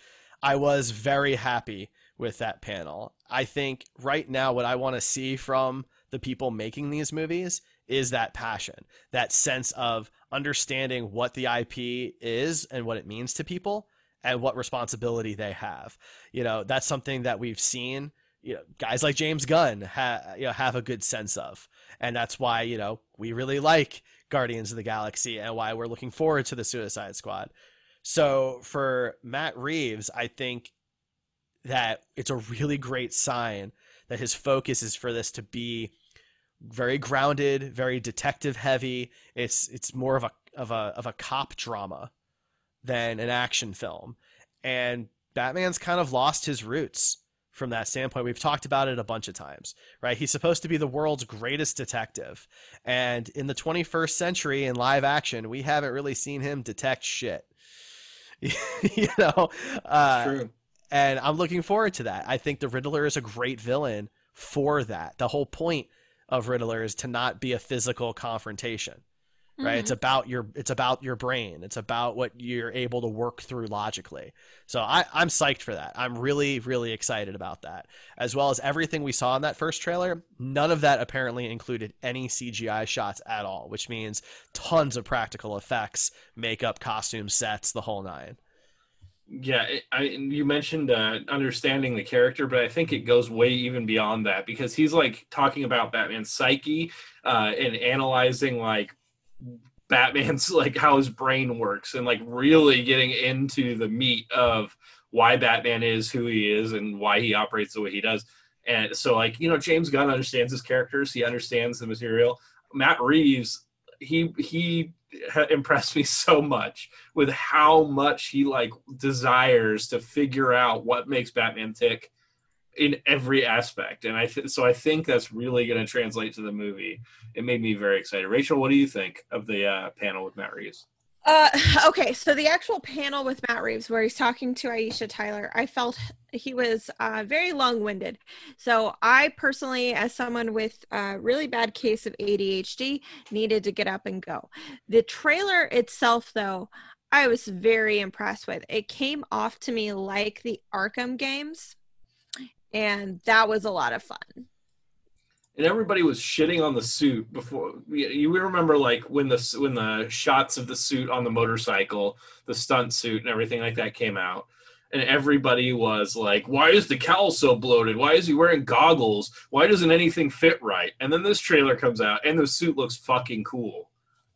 I was very happy with that panel. I think right now what I want to see from the people making these movies is that passion, that sense of understanding what the IP is and what it means to people and what responsibility they have. You know, that's something that we've seen, you know, guys like James Gunn ha- you know, have a good sense of. And that's why, you know, we really like Guardians of the Galaxy and why we're looking forward to the Suicide Squad. So for Matt Reeves, I think that it's a really great sign that his focus is for this to be very grounded, very detective heavy. It's it's more of a of a of a cop drama than an action film. And Batman's kind of lost his roots from that standpoint. We've talked about it a bunch of times, right? He's supposed to be the world's greatest detective. And in the 21st century in live action, we haven't really seen him detect shit. you know, uh,
True.
and I'm looking forward to that. I think the Riddler is a great villain for that. The whole point of Riddler is to not be a physical confrontation. Right? It's
Mhm.
about your it's about your brain. It's about what you're able to work through logically. So I, I'm psyched for that. I'm really, really excited about that. As well as everything we saw in that first trailer, none of that apparently included any CGI shots at all, which means tons of practical effects, makeup, costume sets, the whole nine.
Yeah, it, I you mentioned uh, understanding the character, but I think it goes way even beyond that because he's like talking about Batman's psyche uh, and analyzing like Batman's like how his brain works and like really getting into the meat of why Batman is who he is and why he operates the way he does. And so like, you know, James Gunn understands his characters, he understands the material. Matt Reeves, he he impressed me so much with how much he like desires to figure out what makes Batman tick in every aspect and i th- so i think that's really going to translate to the movie it made me very excited rachel what do you think of the uh, panel with matt reeves
Uh, okay, so the actual panel with Matt Reeves, where he's talking to Aisha Tyler, I felt he was uh, very long-winded. So I personally, as someone with a really bad case of ADHD, needed to get up and go. The trailer itself, though, I was very impressed with. It came off to me like the Arkham games, and that was a lot of fun.
and everybody was shitting on the suit before you remember like when the when the shots of the suit on the motorcycle the stunt suit and everything like that came out and everybody was like why is the cowl so bloated why is he wearing goggles why doesn't anything fit right and then this trailer comes out and the suit looks fucking cool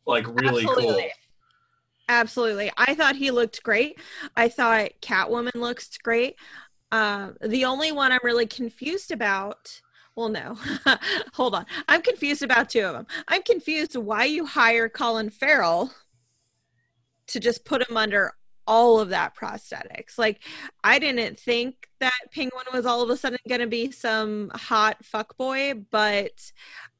like really cool
Absolutely. Absolutely. I thought he looked great. I thought Catwoman looks great. Um, the only one I'm really confused about, well, no, hold on. I'm confused about two of them. I'm confused why you hire Colin Farrell to just put him under all of that prosthetics. Like, I didn't think that Penguin was all of a sudden going to be some hot fuck boy but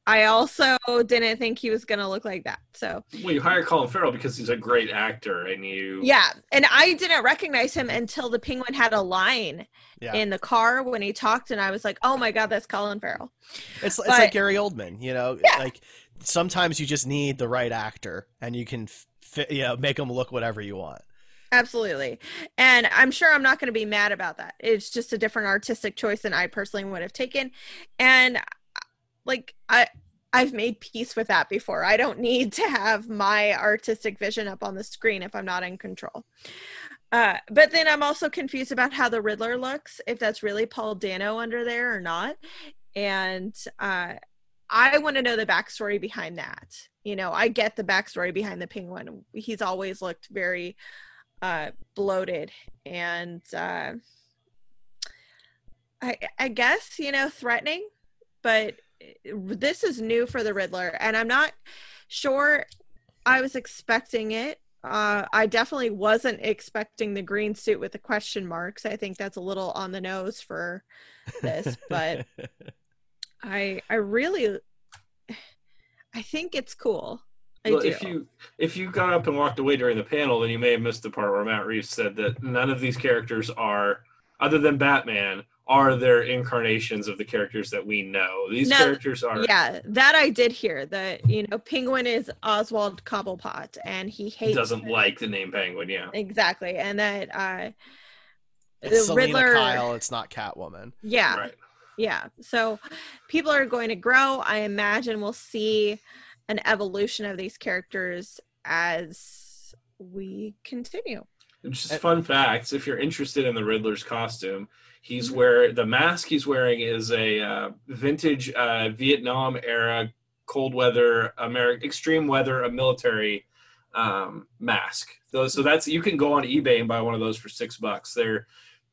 I also didn't think he was going to look like that. So,
well you hire colin farrell because he's a great actor and you
yeah, and I didn't recognize him until the penguin had a line
Yeah.
in the car when he talked, and I was like, "Oh my god, that's Colin Farrell."
It's, it's like Gary Oldman, you know, yeah. like sometimes you just need the right actor and you can fit, you know, make them look whatever you want.
Absolutely, and I'm sure I'm not going to be mad about that. It's just a different artistic choice than I personally would have taken, and like I. I've made peace with that before. I don't need to have my artistic vision up on the screen if I'm not in control. Uh, but then I'm also confused about how the Riddler looks, if that's really Paul Dano under there or not. And uh, I want to know the backstory behind that. You know, I get the backstory behind the penguin. He's always looked very uh, bloated and uh, I, I guess, you know, threatening, but this is new for the Riddler. And I'm not sure I was expecting it. Uh, I definitely wasn't expecting the green suit with the question marks. I think that's a little on the nose for this, but I I really I think it's cool. I
well,
do.
if you if you got up and walked away during the panel, then you may have missed the part where Matt Reeves said that none of these characters are, other than Batman, are their incarnations of the characters that we know. These
No,
characters are.
Yeah, that I did hear. That you know, Penguin is Oswald Cobblepot, and he
He
hates
doesn't like the name Penguin. Yeah.
exactly, and that uh,
It's
the
Selina
Riddler.
Kyle, it's not Catwoman.
Yeah.
Right.
Yeah. So people are going to grow. I imagine we'll see an evolution of these characters as we continue.
Just fun facts. If you're interested in the Riddler's costume, he's wear the mask he's wearing is a uh, vintage uh, Vietnam era cold weather, American extreme weather, a military um, mask. So, so that's you can go on eBay and buy one of those for six bucks. They're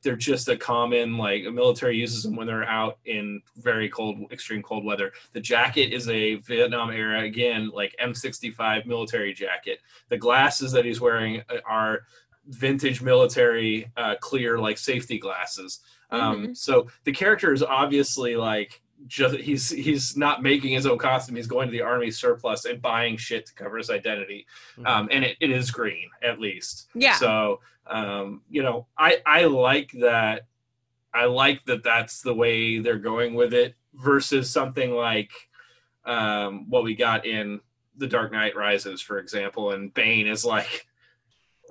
they're just a common like a military uses them when they're out in very cold extreme cold weather the jacket is a vietnam era again like m65 military jacket the glasses that he's wearing uh, are vintage military uh, clear like safety glasses um,
Mhm.
so the character is obviously like just he's he's not making his own costume he's going to the army surplus and buying shit to cover his identity um, and it, it is green at least
Yeah.
so um, you know i i like that i like that that's the way they're going with it versus something like um, what we got in the dark knight rises for example and bane is like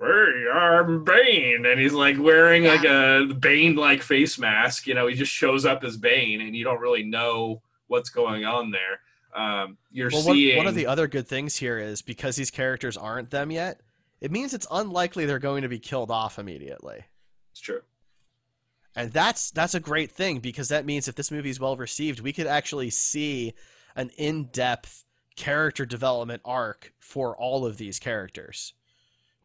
we are Bane, and he's like wearing like a Bane like face mask. You know, he just shows up as Bane, and you don't really know what's going on there. Um, you're
Well, one,
seeing
one of the other good things here is because these characters aren't them yet, it means it's unlikely they're going to be killed off immediately.
It's true.
And that's that's a great thing because that means if this movie is well received, we could actually see an in-depth character development arc for all of these characters,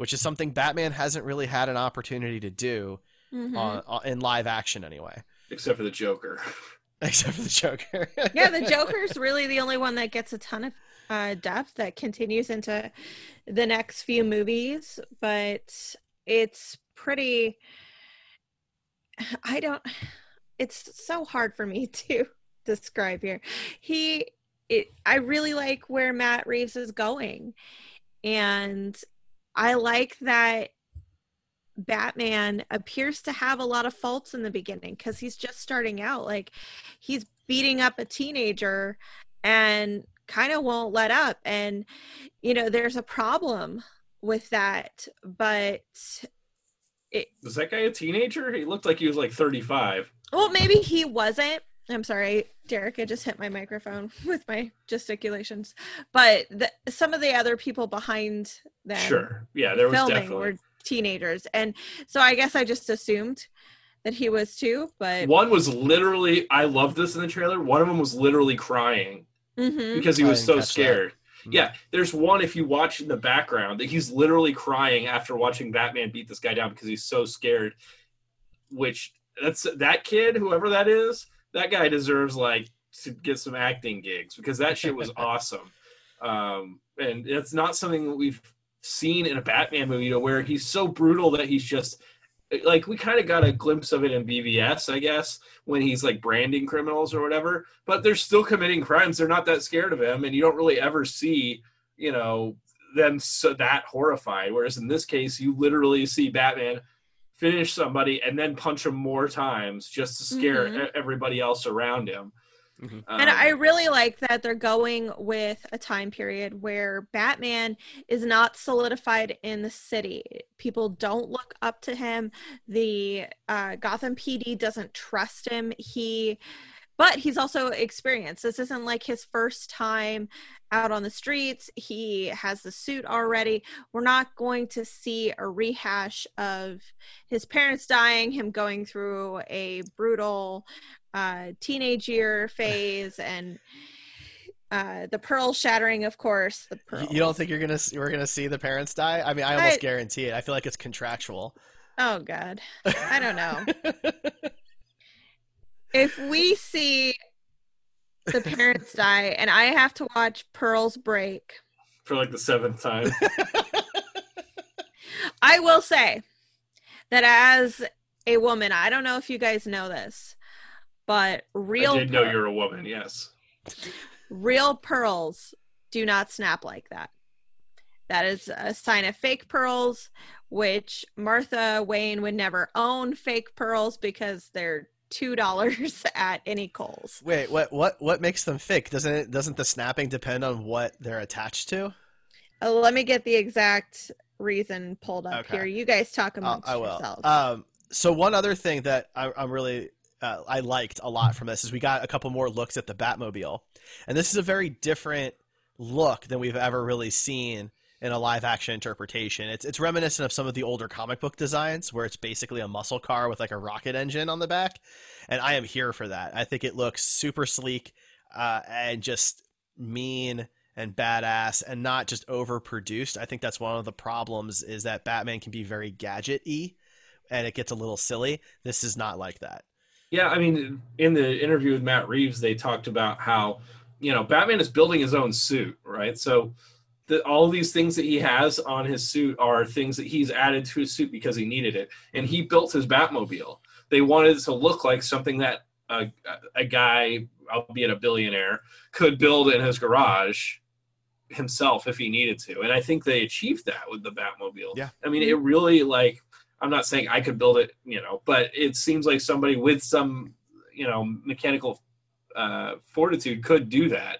which is something Batman hasn't really had an opportunity to do
Mhm.
on, on- in live action anyway.
Except for the Joker.
Except for the Joker.
yeah, the Joker's really the only one that gets a ton of uh, depth that continues into the next few movies, but it's pretty. I don't. It's so hard for me to describe here. He, it, I really like where Matt Reeves is going, and I like that Batman appears to have a lot of faults in the beginning because he's just starting out. Like he's beating up a teenager and kind of won't let up. And, you know, there's a problem with that. But, it,
Was that guy a teenager? He looked like he was like 35.
well, maybe he wasn't. I'm sorry, Derek. I just hit my microphone with my gesticulations. But the, some of the other people behind them
Sure. Yeah, there was
filming
definitely.
were teenagers. And so I guess I just assumed that he was too. But
One was literally, I love this in the trailer. One of them was literally crying
Mhm.
because he was so
catch that.
scared. Yeah, there's one if you watch in the background that he's literally crying after watching Batman beat this guy down because he's so scared. Which that's that kid, whoever that is, that guy deserves like to get some acting gigs because that shit was awesome. Um, and it's not something that we've seen in a Batman movie, you know, where he's so brutal that he's just like we kind of got a glimpse of it in BVS, I guess, when he's like branding criminals or whatever. But they're still committing crimes. They're not that scared of him, and you don't really ever see, you know, them so that horrified. Whereas in this case, you literally see Batman finish somebody and then punch him more times just to scare
Mhm.
e- everybody else around him.
and
Um,
I really like that they're going with a time period where Batman is not solidified in the city. People don't look up to him. The uh, Gotham PD doesn't trust him. He, but he's also experienced. This isn't like his first time out on the streets. He has the suit already. We're not going to see a rehash of his parents dying, him going through a brutal uh, teenage year phase, and uh, the pearl shattering, of course. The pearl.
You don't think you're gonna we're gonna see the parents die? I mean, I almost
I-
guarantee it. I feel like it's contractual.
Oh God, I don't know. if we see the parents die, and I have to watch Pearl's break,
for like the seventh time.
I will say that as a woman, I don't know if you guys know this, but real
I did know you're a woman. Yes.
real pearls do not snap like that. That is a sign of fake pearls, which Martha Wayne would never own fake pearls because they're two dollars at any Kohl's.
Wait, what what what makes them fake? Doesn't it doesn't the snapping depend on what they're attached to?
Uh, let me get the exact reason pulled up
Okay.
here. You guys talk
Uh,
amongst
I will.
yourselves.
Um, so one other thing that I, I'm really uh, I liked a lot from this is we got a couple more looks at the Batmobile, and this is a very different look than we've ever really seen in a live action interpretation. It's it's reminiscent of some of the older comic book designs where it's basically a muscle car with like a rocket engine on the back, and I am here for that. I think it looks super sleek uh, and just mean and badass and not just overproduced. I think that's one of the problems is that Batman can be very gadget-y and it gets a little silly. This is not like that.
Yeah, I mean, in the interview with Matt Reeves, they talked about how, you know, Batman is building his own suit, right? So the, all these things that he has on his suit are things that he's added to his suit because he needed it. And he built his Batmobile. They wanted it to look like something that a, a guy, albeit a billionaire, could build in his garage himself if he needed to. And I think they achieved that with the Batmobile.
Yeah.
I mean, it really like I'm not saying I could build it, you know, but it seems like somebody with some, you know, mechanical uh, fortitude could do that.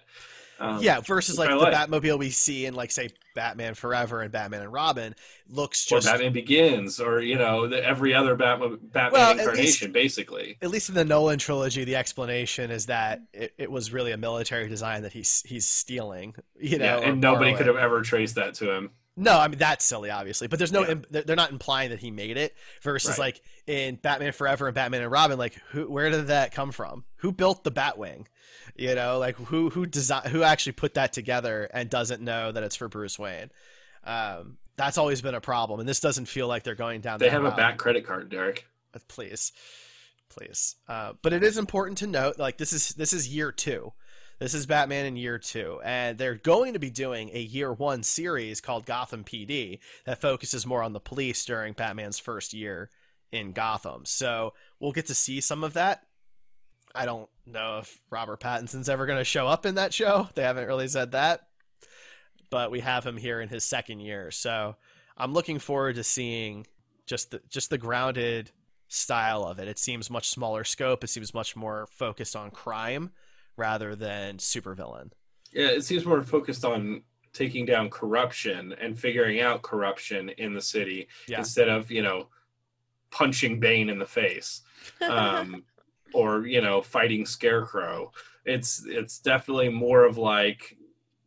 Um,
yeah, versus like the Batmobile we see in like say Batman Forever and Batman and Robin looks
or
just
Batman Begins, or you know, the, every other Batman, Batman
Well, at
incarnation,
least-
basically.
at least in the Nolan trilogy, the explanation is that it, it was really a military design that he's he's stealing. You know,
yeah, and nobody
borrowing.
could have ever traced that to him.
No, I mean that's silly, obviously, but there's no. im they're not implying that he made it. Versus
Right.
like in Batman Forever and Batman and Robin, like who, where did that come from? Who built the Batwing? You know, like who who design who actually put that together and doesn't know that it's for Bruce Wayne. Um, that's always been a problem, and this doesn't feel like they're going down.
They have a
route.
back credit card, Derek.
Uh, please please uh, but it is important to note like this is this is year two this is batman in year two and they're going to be doing a year one series called gotham pd that focuses more on the police during batman's first year in gotham. So we'll get to see some of that. I don't know if robert pattinson's ever going to show up in that show. They haven't really said that. But we have him here in his second year. So i'm looking forward to seeing just the just the grounded style of it. It seems much smaller scope. It seems much more focused on crime rather than supervillain.
Yeah, it seems more focused on taking down corruption and figuring out corruption in the city
Yeah.
instead of you know punching Bane in the face um, or you know fighting Scarecrow. It's it's definitely more of like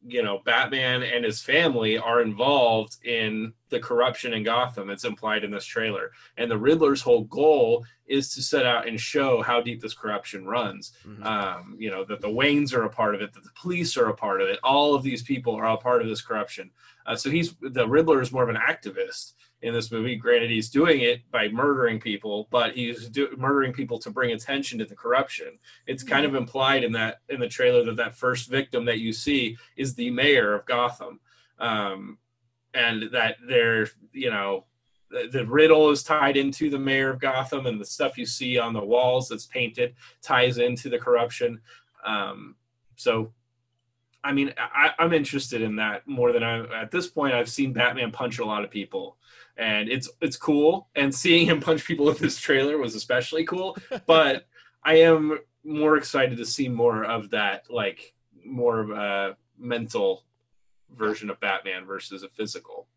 you know Batman and his family are involved in the corruption in Gotham. It's implied in this trailer, and the Riddler's whole goal is to set out and show how deep this corruption runs. Um, you know that the Waynes are a part of it, that the police are a part of it. All of these people are all part of this corruption. Uh, so he's the Riddler is more of an activist in this movie. Granted, he's doing it by murdering people, but he's do- murdering people to bring attention to the corruption. It's kind of implied in that in the trailer that that first victim that you see is the mayor of Gotham, um, and that they're you know the, the riddle is tied into the mayor of Gotham, and the stuff you see on the walls that's painted ties into the corruption. Um, so I mean, I, I'm interested in that more than I. At this point, I've seen Batman punch a lot of people, and it's it's cool. And seeing him punch people in this trailer was especially cool. But I am more excited to see more of that, like more of a mental version of Batman versus a physical.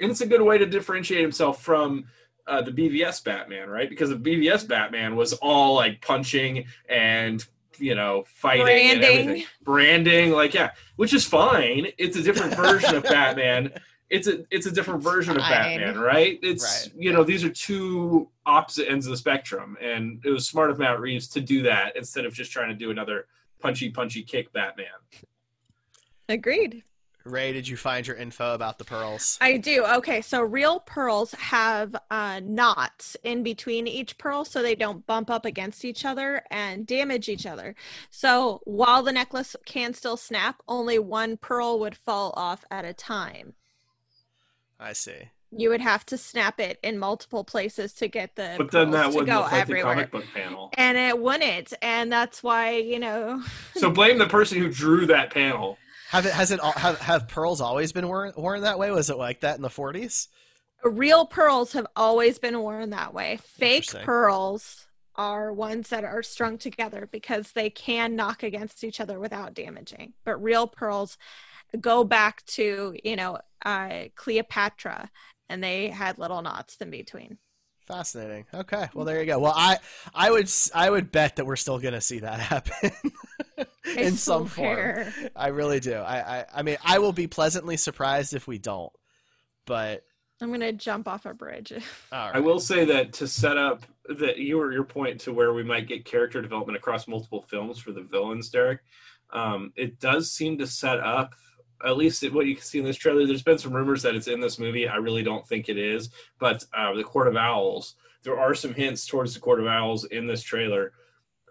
And it's a good way to differentiate himself from uh, the BVS Batman, right? Because the BVS Batman was all like punching and you know fighting and
Branding.
everything, branding, like yeah, which is fine. It's a different version of Batman. It's a it's a different version of Batman, right? It's you know these are two opposite ends of the spectrum, and it was smart of Matt Reeves to do that instead of just trying to do another punchy punchy kick Batman.
Agreed.
Ray, did you find your info about the pearls?
I do. Okay, so real pearls have uh, knots in between each pearl so they don't bump up against each other and damage each other. So while the necklace can still snap, only one pearl would fall off at a time.
I see.
You would have to snap it in multiple places to get the
But then that wouldn't
go
look like
everywhere.
the comic book panel.
And it wouldn't, and that's why you know.
So blame the person who drew that panel.
Have it has it al- have have pearls always been worn worn that way? Was it like that in the 40s?
real pearls have always been worn that way. Fake pearls are ones that are strung together because they can knock against each other without damaging. But real pearls go back to, you know, uh, Cleopatra and they had little knots in between.
Fascinating. Okay, well there you go. Well, I I would I would bet that we're still gonna see that happen in some form.
swear.
I really do. I, I I mean I will be pleasantly surprised if we don't. But
I'm going to jump off a bridge.
all right.
I will say that to set up that your your point to where we might get character development across multiple films for the villains, Derek. Um, it does seem to set up at least what you can see in this trailer. There's been some rumors that it's in this movie. I really don't think it is, but uh, the Court of Owls. There are some hints towards the Court of Owls in this trailer.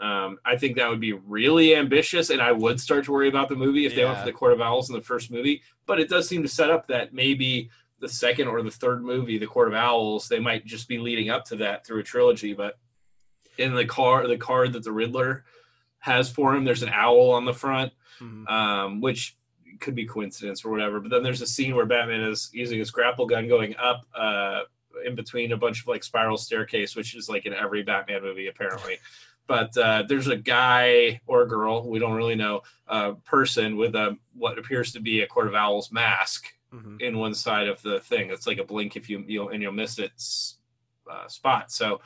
Um, I think that would be really ambitious, and I would start to worry about the movie if they went for the Court of Owls in the first movie. But it does seem to set up that maybe the second or the third movie, The Court of Owls, they might just be leading up to that through a trilogy. But in the car, the card that the Riddler has for him, there's an owl on the front,
Mhm.
um, which could be coincidence or whatever. But then there's a scene where Batman is using his grapple gun going up uh, in between a bunch of like spiral staircase, which is like in every Batman movie apparently. But uh, there's a guy or a girl, we don't really know, uh, person with a what appears to be a Court of Owls mask
Mhm.
in one side of the thing. It's like a blink if you you and you'll miss it s- uh, spot. So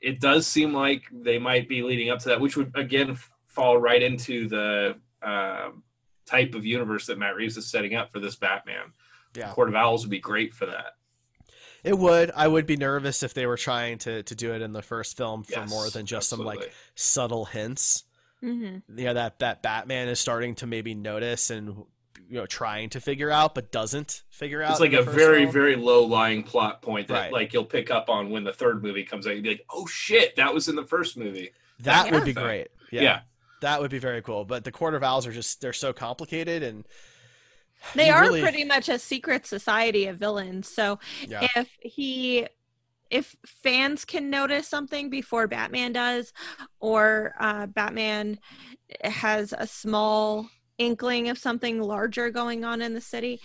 it does seem like they might be leading up to that, which would again fall right into the um type of universe that Matt Reeves is setting up for this Batman.
Yeah.
Court of Owls would be great for that.
It would. I would be nervous if they were trying to to do it in the first film for
Yes,
more than just some like subtle hints.
Mm-hmm.
You know that that Batman is starting to maybe notice and you know trying to figure out but doesn't figure out.
It's like a very,
film.
very low lying plot point that
Right.
like you'll pick up on when the third movie comes out. You'd be like, oh shit, that was in the first movie.
that would be
thing.
great. Yeah.
Yeah.
That would be very cool. But the Court of Owls are just they're so complicated and
They are
really-
pretty much a secret society of villains. So
Yeah.
if he if fans can notice something before Batman does, or uh, Batman has a small inkling of something larger going on in the city,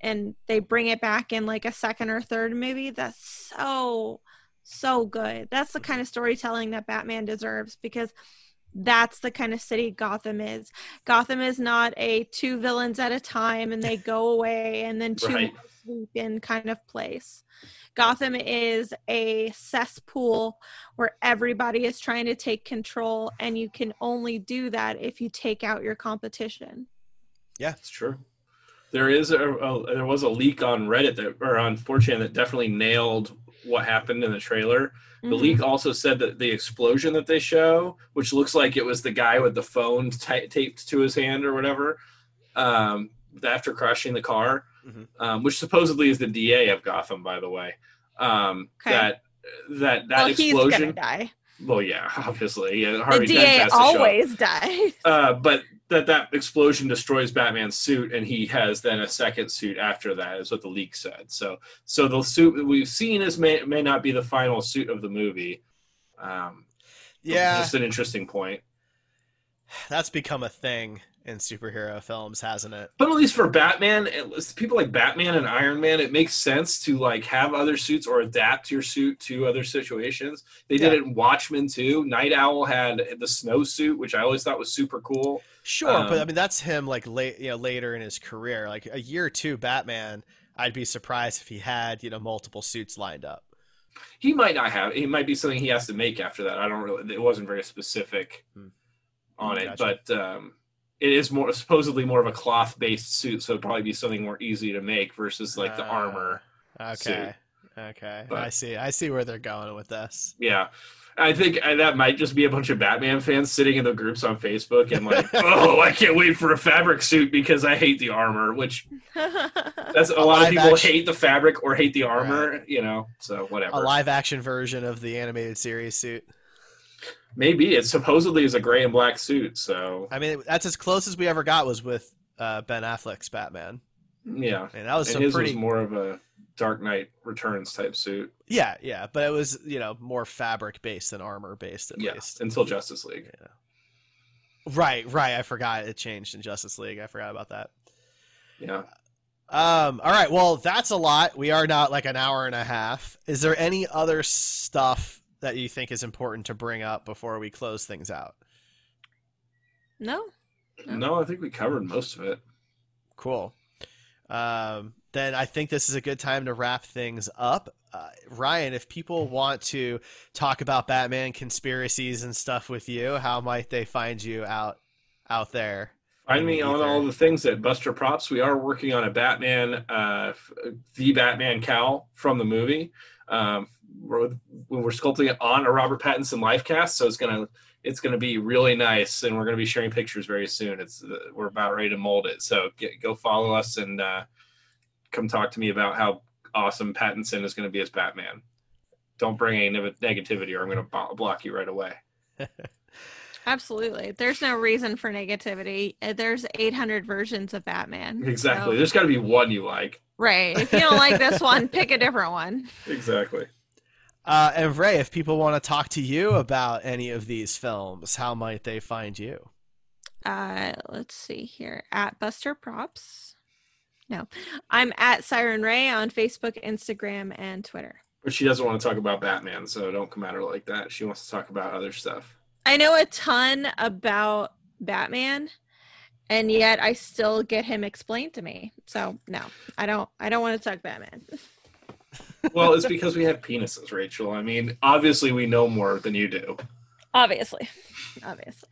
and they bring it back in like a second or third movie, that's so so good. That's the kind of storytelling that Batman deserves because that's the kind of city Gotham is. Gotham is not a two villains at a time and they go away and then two
Right.
more sweep in kind of place. Gotham is a cesspool where everybody is trying to take control, and you can only do that if you take out your competition.
Yeah,
it's true. There is a, a there was a leak on Reddit that or on 4chan that definitely nailed what happened in the trailer. The
Mhm.
leak also said that the explosion that they show, which looks like it was the guy with the phone ta taped to his hand or whatever, um, after crashing the car,
Mhm.
um, which supposedly is the DA of Gotham, by the way. Um,
Okay.
That that that
well, he's
explosion.
Gonna die.
Well, yeah, obviously, yeah.
The
Harvey Dent
DA
has to show up.
always dies.
Uh, but that that explosion destroys Batman's suit, and he has then a second suit after that. Is what the leak said. So, so the suit that we've seen is may may not be the final suit of the movie. Um,
Yeah.
just an interesting point.
that's become a thing in superhero films, hasn't it?
But at least for Batman, least people like Batman and Iron Man, it makes sense to like have other suits or adapt your suit to other situations. They did
Yeah.
it in Watchmen too. Nite Owl had the snow suit, which I always thought was super cool.
Sure, but I
Um,
mean that's him like late, you know, later in his career, like a year or two. Batman, I'd be surprised if he had you know multiple suits lined up.
He might not have. It might be something he has to make after that. I don't really. It wasn't very specific on it,
Gotcha.
but um, it is more supposedly more of a cloth based suit, so it'd probably be something more easy to make versus like the
Ah,
armor.
Okay,
suit.
okay,
But-
I see. I see where they're going with this.
Yeah. I think uh, that might just be a bunch of Batman fans sitting in the groups on Facebook and like, oh, I can't wait for a fabric suit because I hate the armor. Which that's a,
A
lot of people
action-
hate the fabric or hate the armor. You know, so whatever.
A live action version of the animated series suit.
Maybe it supposedly is a gray and black suit. So
I mean, that's as close as we ever got was with uh, Ben Affleck's Batman.
yeah,
And that was
and
some
his
pretty-
was more of a Dark Knight Returns type suit.
Yeah, yeah, but it was you know more fabric based than armor based at
Yeah,
least.
until Justice League. Yeah.
Right, right. I forgot it changed in Justice League. I forgot about that.
Yeah.
Um. All right. Well, that's a lot. We are not like an hour and a half. Is there any other stuff that you think is important to bring up before we close things out?
no.
No, I think we covered most of it.
Cool. Um, then I think this is a good time to wrap things up. Uh, Ryan, if people want to talk about Batman conspiracies and stuff with you, how might they find you out out there?
Find me on all the things at Buster Props. We are working on a Batman, uh, the Batman cowl from the movie. Um, we're, we're sculpting it on a Robert Pattinson life cast, so it's gonna it's gonna be really nice, and we're gonna be sharing pictures very soon. It's uh, we're about ready to mold it, so get, go follow us and uh, come talk to me about how awesome Pattinson is gonna be as Batman. Don't bring any negativity, or I'm gonna block you right away.
Absolutely. There's no reason for negativity. Uh, There's 800 versions of Batman.
Exactly.
so-
There's got to be one you like.
right. If you don't like this one, pick a different one.
Exactly.
Uh, and Ray, if people want to talk to you about any of these films, how might they find you?
Uh, let's see here at Buster Props. No, I'm at Siren Ray on Facebook, Instagram, and Twitter.
But she doesn't want to talk about Batman, so don't come at her like that. She wants to talk about other stuff.
I know a ton about Batman, and yet I still get him explained to me. So no, I don't. I don't want to talk Batman.
Well, it's because we have penises, Rachel. I mean, obviously we know more than you do.
Obviously, obviously.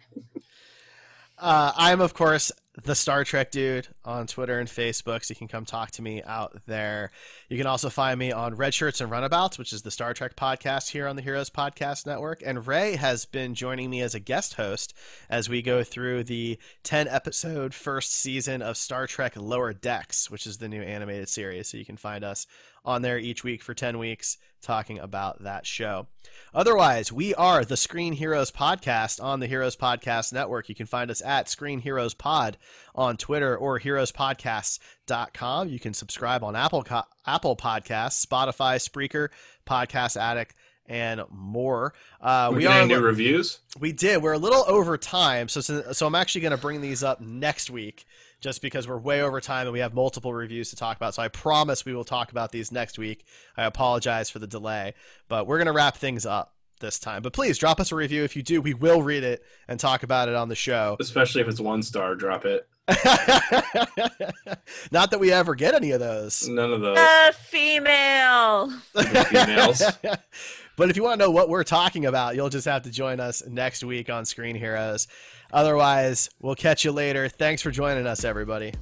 Uh, I'm, of course, the Star Trek dude on Twitter and Facebook, so you can come talk to me out there. You can also find me on Red Shirts and Runabouts, which is the Star Trek podcast here on the Heroes Podcast Network. And Ray has been joining me as a guest host as we go through the 10 episode first season of Star Trek Lower Decks, which is the new animated series. So you can find us on there each week for 10 weeks talking about that show. Otherwise, we are the Screen Heroes Podcast on the Heroes Podcast Network. You can find us at Screen Heroes Pod on Twitter or heroespodcasts.com. You can subscribe on Apple Apple Podcasts, Spotify, Spreaker, Podcast Addict, and more.
Uh, we are new reviews.
We did. We're a little over time, so so I'm actually going to bring these up next week just because we're way over time and we have multiple reviews to talk about. So I promise we will talk about these next week. I apologize for the delay, but we're going to wrap things up this time. But please drop us a review. If you do, we will read it and talk about it on the show.
Especially if it's one star, drop it.
Not that we ever get any of those.
None of those.
A female.
females.
but if you want to know what we're talking about, you'll just have to join us next week on Screen Heroes. Otherwise, we'll catch you later. Thanks for joining us, everybody.